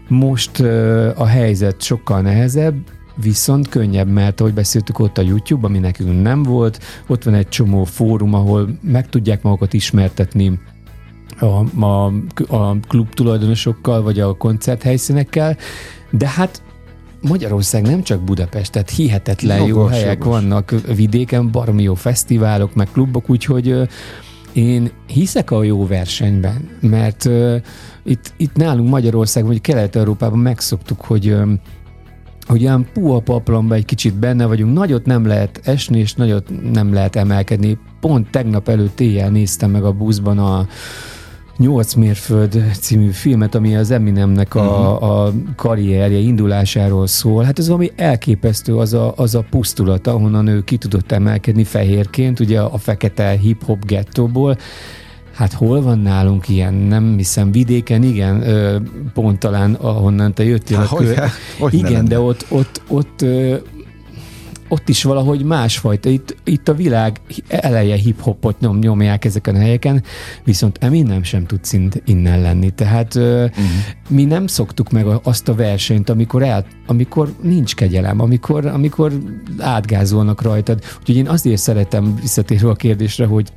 Most uh, a helyzet sokkal nehezebb, viszont könnyebb, mert ahogy beszéltük ott a YouTube, ami nekünk nem volt, ott van egy csomó fórum, ahol meg tudják magukat ismertetni a, a, a klub tulajdonosokkal, vagy a koncerthelyszínekkel, de hát Magyarország nem csak Budapest, tehát hihetetlen jogos, jó helyek jogos. vannak vidéken, baromi jó fesztiválok, meg klubok, úgyhogy én hiszek a jó versenyben, mert uh, itt, itt nálunk Magyarországon, vagy Kelet-Európában megszoktuk, hogy hogy olyan puha paplamba egy kicsit benne vagyunk, nagyot nem lehet esni, és nagyot nem lehet emelkedni. Pont tegnap előtt éjjel néztem meg a buszban a 8 mérföld című filmet, ami az Eminemnek a, mhm. a karrierje indulásáról szól. Hát ez valami elképesztő az a, az a pusztulat, ahonnan ő ki tudott emelkedni fehérként, ugye a fekete hip-hop gettóból Hát hol van nálunk ilyen? Nem hiszem, vidéken igen, pont talán ahonnan te jöttél. Há, a kö... hogy, hogy igen, de ott, ott, ott ott is valahogy másfajta. Itt, itt a világ eleje hip-hopot nyom, nyomják ezeken a helyeken, viszont Eminem sem tud szint innen lenni. Tehát uh-huh. mi nem szoktuk meg azt a versenyt, amikor, el, amikor nincs kegyelem, amikor, amikor átgázolnak rajtad. Úgyhogy én azért szeretem visszatérve a kérdésre, hogy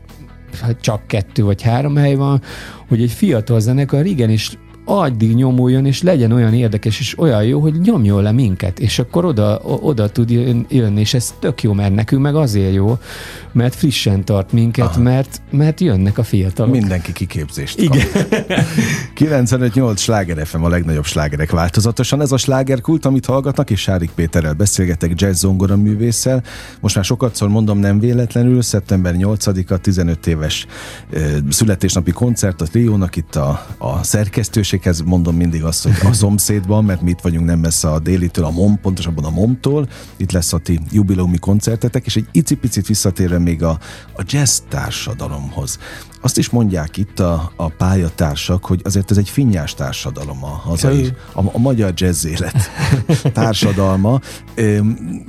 hát csak kettő vagy három hely van, hogy egy fiatal zenekar igenis addig nyomuljon, és legyen olyan érdekes, és olyan jó, hogy nyomjon le minket, és akkor oda, oda tud jönni, és ez tök jó, mert nekünk meg azért jó, mert frissen tart minket, mert, mert jönnek a fiatalok. Mindenki kiképzést Igen. 95-8 sláger FM a legnagyobb slágerek változatosan. Ez a slágerkult, amit hallgatnak, és Sárik Péterrel beszélgetek jazz zongora művésszel. Most már sokatszor mondom, nem véletlenül, szeptember 8-a 15 éves születésnapi koncert a Triónak itt a, a szerkesztőség gyerekekhez mondom mindig azt, hogy a szomszédban, mert mi itt vagyunk nem messze a délitől, a MOM, pontosabban a MOM-tól, itt lesz a ti jubileumi koncertetek, és egy icipicit visszatérve még a, a jazz társadalomhoz. Azt is mondják itt a, a pályatársak, hogy azért ez egy finnyás társadalom a hazai, a, a magyar jazz élet társadalma.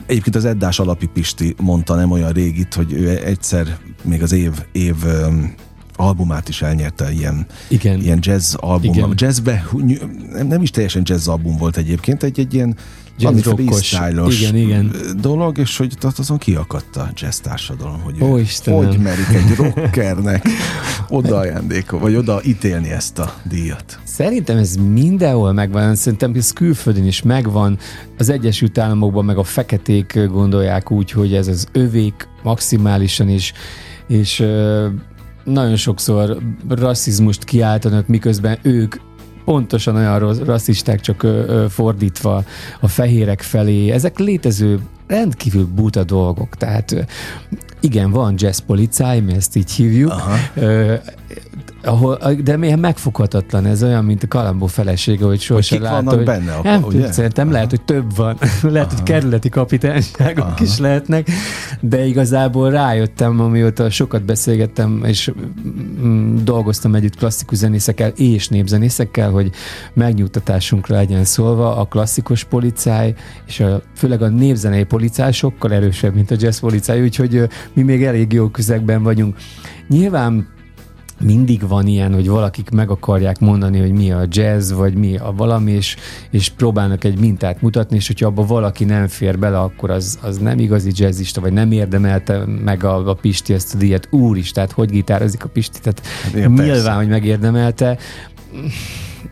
Egyébként az Eddás Alapi Pisti mondta nem olyan régit, hogy ő egyszer még az év, év albumát is elnyerte, ilyen, Igen. ilyen jazz album. Igen. Jazzbe, nem, nem is teljesen jazz album volt egyébként, egy, egy ilyen jazz igen, igen. dolog, és hogy azon kiakadt a jazz társadalom, hogy Ó, hogy merik egy rockernek oda ajándéko, vagy oda ítélni ezt a díjat. Szerintem ez mindenhol megvan, szerintem ez külföldön is megvan. Az Egyesült Államokban meg a feketék gondolják úgy, hogy ez az övék maximálisan is, és nagyon sokszor rasszizmust kiáltanak, miközben ők pontosan olyan rasszisták, csak fordítva a fehérek felé. Ezek létező rendkívül buta dolgok. Tehát igen, van jazz policáj, mi ezt így hívjuk, Aha ahol, de milyen megfoghatatlan, ez olyan, mint a Kalambó felesége, hogy sosem látod. Hogy benne, apa, nem ugye? szerintem Aha. lehet, hogy több van. lehet, Aha. hogy kerületi kapitányságok Aha. is lehetnek, de igazából rájöttem, amióta sokat beszélgettem, és mm, dolgoztam együtt klasszikus zenészekkel és népzenészekkel, hogy megnyugtatásunkra legyen szólva, a klasszikus policáj, és a, főleg a népzenei policáj sokkal erősebb, mint a jazz policáj, úgyhogy mi még elég jó közegben vagyunk. Nyilván mindig van ilyen, hogy valakik meg akarják mondani, hogy mi a jazz, vagy mi a valami, és, és próbálnak egy mintát mutatni, és hogyha abba valaki nem fér bele, akkor az, az nem igazi jazzista, vagy nem érdemelte meg a, a Pisti ezt a díjat. Úr is, tehát hogy gitározik a Pisti, tehát hát, nyilván, persze. hogy megérdemelte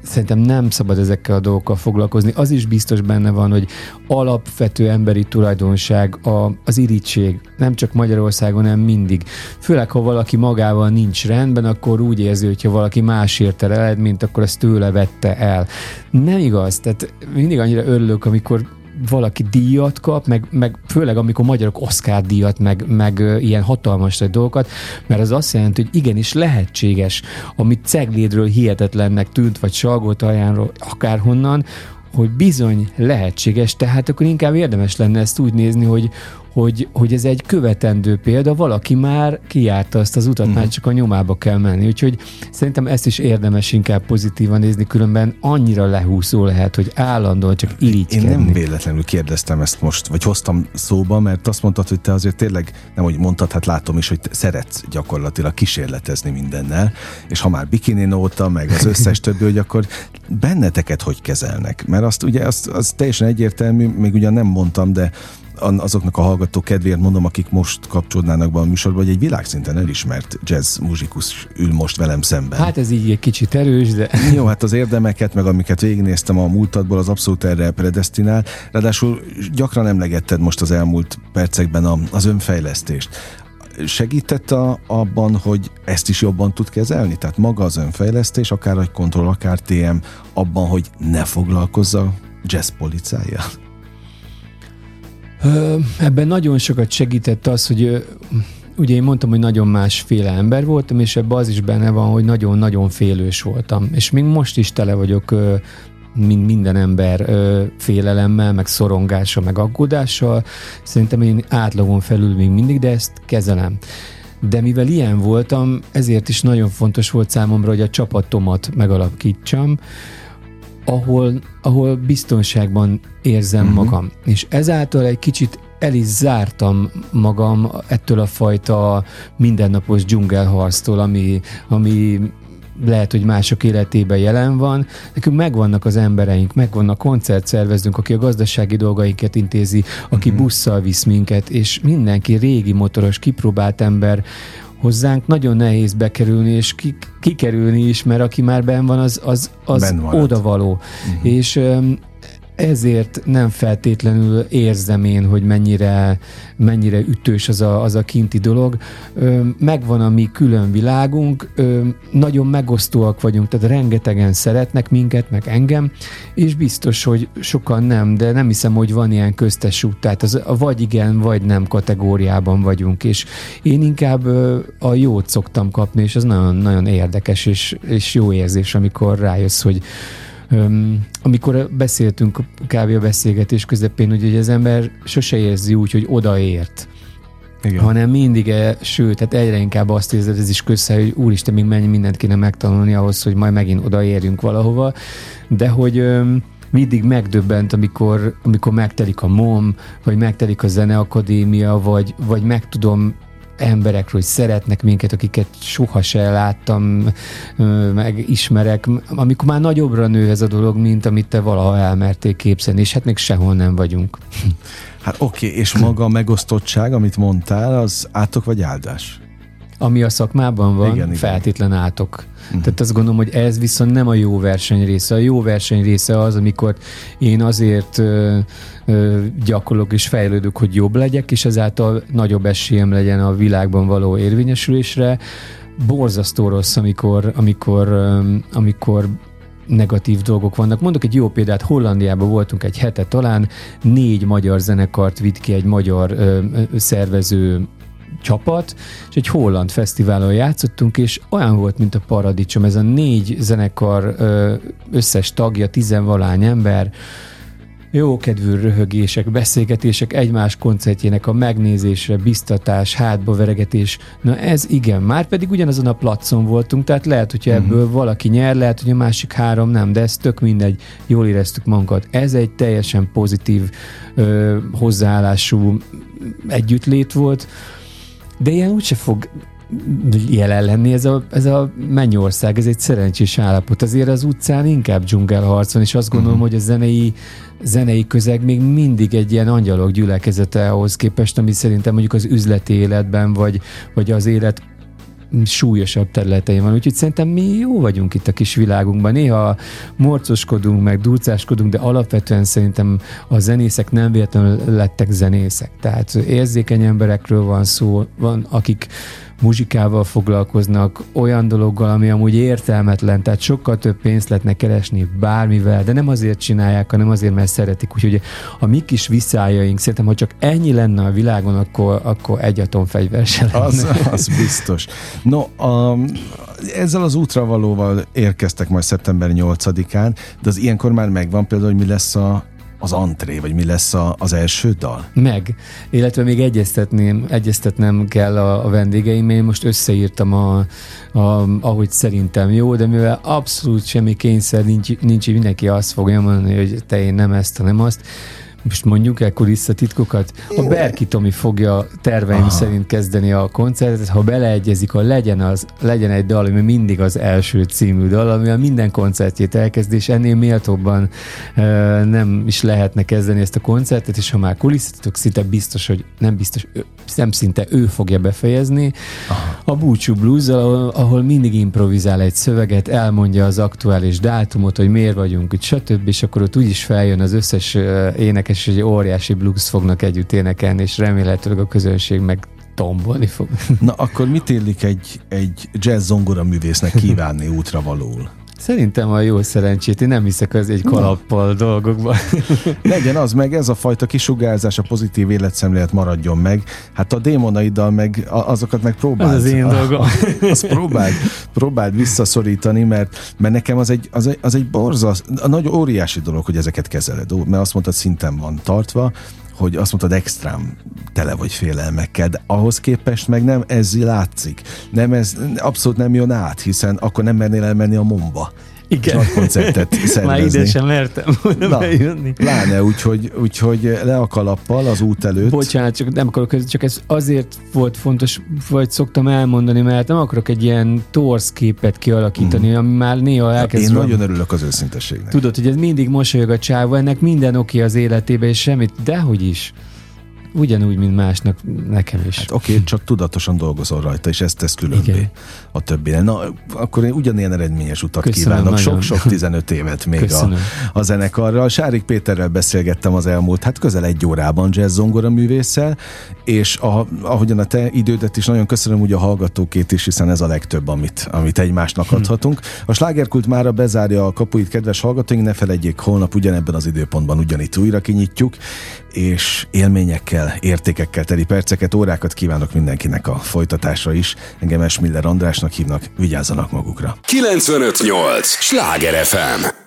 szerintem nem szabad ezekkel a dolgokkal foglalkozni. Az is biztos benne van, hogy alapvető emberi tulajdonság a, az irítség. Nem csak Magyarországon, hanem mindig. Főleg, ha valaki magával nincs rendben, akkor úgy érzi, hogy ha valaki más érte el eredményt, akkor ezt tőle vette el. Nem igaz. Tehát mindig annyira örülök, amikor valaki díjat kap, meg, meg főleg amikor magyarok Oscar díjat, meg, meg ilyen hatalmas dolgokat, mert az azt jelenti, hogy igenis lehetséges, amit Ceglédről hihetetlennek tűnt, vagy Salgótarjánról, akárhonnan, hogy bizony lehetséges, tehát akkor inkább érdemes lenne ezt úgy nézni, hogy, hogy, hogy ez egy követendő példa, valaki már kijárta azt az utat, uh-huh. már csak a nyomába kell menni. Úgyhogy szerintem ezt is érdemes inkább pozitívan nézni, különben annyira lehúzó lehet, hogy állandóan csak irigykedni. Én nem véletlenül kérdeztem ezt most, vagy hoztam szóba, mert azt mondtad, hogy te azért tényleg, nem hogy mondtad, hát látom is, hogy szeretsz gyakorlatilag kísérletezni mindennel, és ha már bikini nóta, meg az összes többi, hogy akkor benneteket hogy kezelnek? Mert azt ugye, azt, az teljesen egyértelmű, még ugyan nem mondtam, de azoknak a hallgatók kedvéért mondom, akik most kapcsolódnának be a műsorba, hogy egy világszinten elismert jazz muzsikus ül most velem szemben. Hát ez így egy kicsit erős, de... Jó, hát az érdemeket, meg amiket végignéztem a múltadból, az abszolút erre predestinál. Ráadásul gyakran emlegetted most az elmúlt percekben a, az önfejlesztést segített a, abban, hogy ezt is jobban tud kezelni? Tehát maga az önfejlesztés, akár egy kontroll, akár TM, abban, hogy ne foglalkozza jazz policája? Ebben nagyon sokat segített az, hogy ugye én mondtam, hogy nagyon másféle ember voltam, és ebben az is benne van, hogy nagyon-nagyon félős voltam. És még most is tele vagyok mint minden ember félelemmel, meg szorongással, meg aggódással. Szerintem én átlagon felül még mindig, de ezt kezelem. de mivel ilyen voltam, ezért is nagyon fontos volt számomra, hogy a csapatomat megalapítsam, ahol, ahol biztonságban érzem uh-huh. magam. És ezáltal egy kicsit el is zártam magam ettől a fajta mindennapos dzsungelharctól, ami, ami lehet, hogy mások életében jelen van. Nekünk megvannak az embereink, megvannak koncertszervezőnk, aki a gazdasági dolgainkat intézi, aki uh-huh. busszal visz minket, és mindenki régi motoros, kipróbált ember, hozzánk nagyon nehéz bekerülni és kikerülni is, mert aki már ben van, az, az, az odavaló. Uh-huh. És ezért nem feltétlenül érzem én, hogy mennyire, mennyire ütős az a, az a kinti dolog. Megvan a mi külön világunk, nagyon megosztóak vagyunk, tehát rengetegen szeretnek minket, meg engem, és biztos, hogy sokan nem, de nem hiszem, hogy van ilyen köztes út, tehát az vagy igen, vagy nem kategóriában vagyunk, és én inkább a jót szoktam kapni, és ez nagyon, nagyon érdekes, és, és jó érzés, amikor rájössz, hogy amikor beszéltünk kb. a beszélgetés közepén, hogy, hogy az ember sose érzi úgy, hogy odaért. Igen. hanem mindig, e, sőt, tehát egyre inkább azt érzed, ez is kösze, hogy úristen, még mennyi mindent kéne megtanulni ahhoz, hogy majd megint odaérjünk valahova, de hogy öm, mindig megdöbbent, amikor, amikor megtelik a MOM, vagy megtelik a Zeneakadémia, vagy, vagy meg tudom emberekről, hogy szeretnek minket, akiket soha se láttam, meg ismerek, amikor már nagyobbra nő ez a dolog, mint amit te valaha elmerték képzelni, és hát még sehol nem vagyunk. Hát oké, okay, és maga a megosztottság, amit mondtál, az átok vagy áldás? Ami a szakmában van, igen, feltétlen igen. átok. Uh-huh. Tehát azt gondolom, hogy ez viszont nem a jó verseny része. A jó verseny része az, amikor én azért ö, ö, gyakorlok és fejlődök, hogy jobb legyek, és ezáltal nagyobb esélyem legyen a világban való érvényesülésre. Borzasztó rossz, amikor, amikor, ö, amikor negatív dolgok vannak. Mondok egy jó példát, Hollandiában voltunk egy hete talán, négy magyar zenekart vitt ki egy magyar ö, ö, szervező csapat, és egy holland fesztiválon játszottunk, és olyan volt, mint a paradicsom, ez a négy zenekar összes tagja, tizenvalány ember, jókedvű röhögések, beszélgetések, egymás koncertjének a megnézésre, biztatás, hátba veregetés. Na ez igen, már pedig ugyanazon a placon voltunk, tehát lehet, hogy ebből uh-huh. valaki nyer, lehet, hogy a másik három nem, de ez tök mindegy, jól éreztük magunkat. Ez egy teljesen pozitív ö, hozzáállású együttlét volt de ilyen úgyse fog jelen lenni ez a, ez a mennyország, ez egy szerencsés állapot. Azért az utcán inkább dzsungelharc van, és azt gondolom, uh-huh. hogy a zenei, zenei közeg még mindig egy ilyen angyalok gyülekezete ahhoz képest, ami szerintem mondjuk az üzleti életben, vagy, vagy az élet súlyosabb területein van, úgyhogy szerintem mi jó vagyunk itt a kis világunkban. Néha morcoskodunk, meg durcáskodunk, de alapvetően szerintem a zenészek nem véletlenül lettek zenészek. Tehát érzékeny emberekről van szó, van akik muzsikával foglalkoznak, olyan dologgal, ami amúgy értelmetlen, tehát sokkal több pénzt lehetne keresni bármivel, de nem azért csinálják, hanem azért, mert szeretik. Úgyhogy a mi kis viszájaink, szerintem, ha csak ennyi lenne a világon, akkor, akkor egy atomfegyver se lenne. Az, az biztos. No, a, ezzel az útravalóval érkeztek majd szeptember 8-án, de az ilyenkor már megvan például, hogy mi lesz a az antré, vagy mi lesz a, az első dal? Meg, illetve még egyeztetném, egyeztetnem kell a, a vendégeim, én most összeírtam, a, a, ahogy szerintem jó, de mivel abszolút semmi kényszer nincs, nincs mindenki azt fogja mondani, hogy te én nem ezt, hanem azt, most mondjuk el kulisszatitkokat, a Berki Tomi fogja terveim Aha. szerint kezdeni a koncertet, ha beleegyezik, ha legyen, az, legyen egy dal, ami mindig az első című dal, amivel minden koncertjét elkezd, és ennél méltóbban e, nem is lehetne kezdeni ezt a koncertet, és ha már kulisszatitok, szinte biztos, hogy nem biztos, nem szinte ő fogja befejezni. Aha. A Búcsú Blues, ahol, ahol mindig improvizál egy szöveget, elmondja az aktuális dátumot, hogy miért vagyunk itt, stb., és akkor ott úgyis feljön az összes énekes és egy óriási blues fognak együtt énekelni, és remélhetőleg a közönség meg tombolni fog. Na akkor mit illik egy, egy jazz zongora művésznek kívánni útra valóul? Szerintem a jó szerencsét, én nem hiszek az egy kalappal dolgokban. Legyen az meg, ez a fajta kisugárzás, a pozitív életszemlélet maradjon meg. Hát a démonaiddal meg azokat meg próbáld. Az az én dolgom. Azt próbáld, próbáld visszaszorítani, mert, mert nekem az egy, az egy, az egy borzas, a nagy óriási dolog, hogy ezeket kezeled. Mert azt mondtad, szinten van tartva, hogy azt mondtad extrám tele vagy félelmekkel, de ahhoz képest meg nem ez látszik. Nem ez, abszolút nem jön át, hiszen akkor nem mernél elmenni a momba. Igen. Nagy koncertet szervezni. Már ide sem mertem Na, bejönni. Pláne, úgyhogy, úgyhogy le a kalappal az út előtt. Bocsánat, csak nem akarok, csak ez azért volt fontos, vagy szoktam elmondani, mert nem akarok egy ilyen torsz képet kialakítani, mm. ami már néha elkezd... Én nagyon örülök az őszintességnek. Tudod, hogy ez mindig mosolyog a csávó, ennek minden oké az életében, és semmit, dehogy is. Ugyanúgy, mint másnak, nekem is. Hát oké, okay, csak tudatosan dolgozol rajta, és ezt tesz különbé Igen. a többire. Na, akkor én ugyanilyen eredményes utat Köszönöm, kívánok. Sok-sok 15 évet még a, a zenekarral. Sárik Péterrel beszélgettem az elmúlt, hát közel egy órában jazz zongora művésszel, és a, ahogyan a te idődet is nagyon köszönöm ugye a hallgatókét is, hiszen ez a legtöbb, amit, amit egymásnak hm. adhatunk. A slágerkult mára bezárja a kapuit, kedves hallgatóink, ne felejtjék, holnap ugyanebben az időpontban ugyanitt újra kinyitjuk, és élményekkel, értékekkel teli perceket, órákat kívánok mindenkinek a folytatásra is. Engem Esmiller Andrásnak hívnak, vigyázzanak magukra. 958! Sláger FM!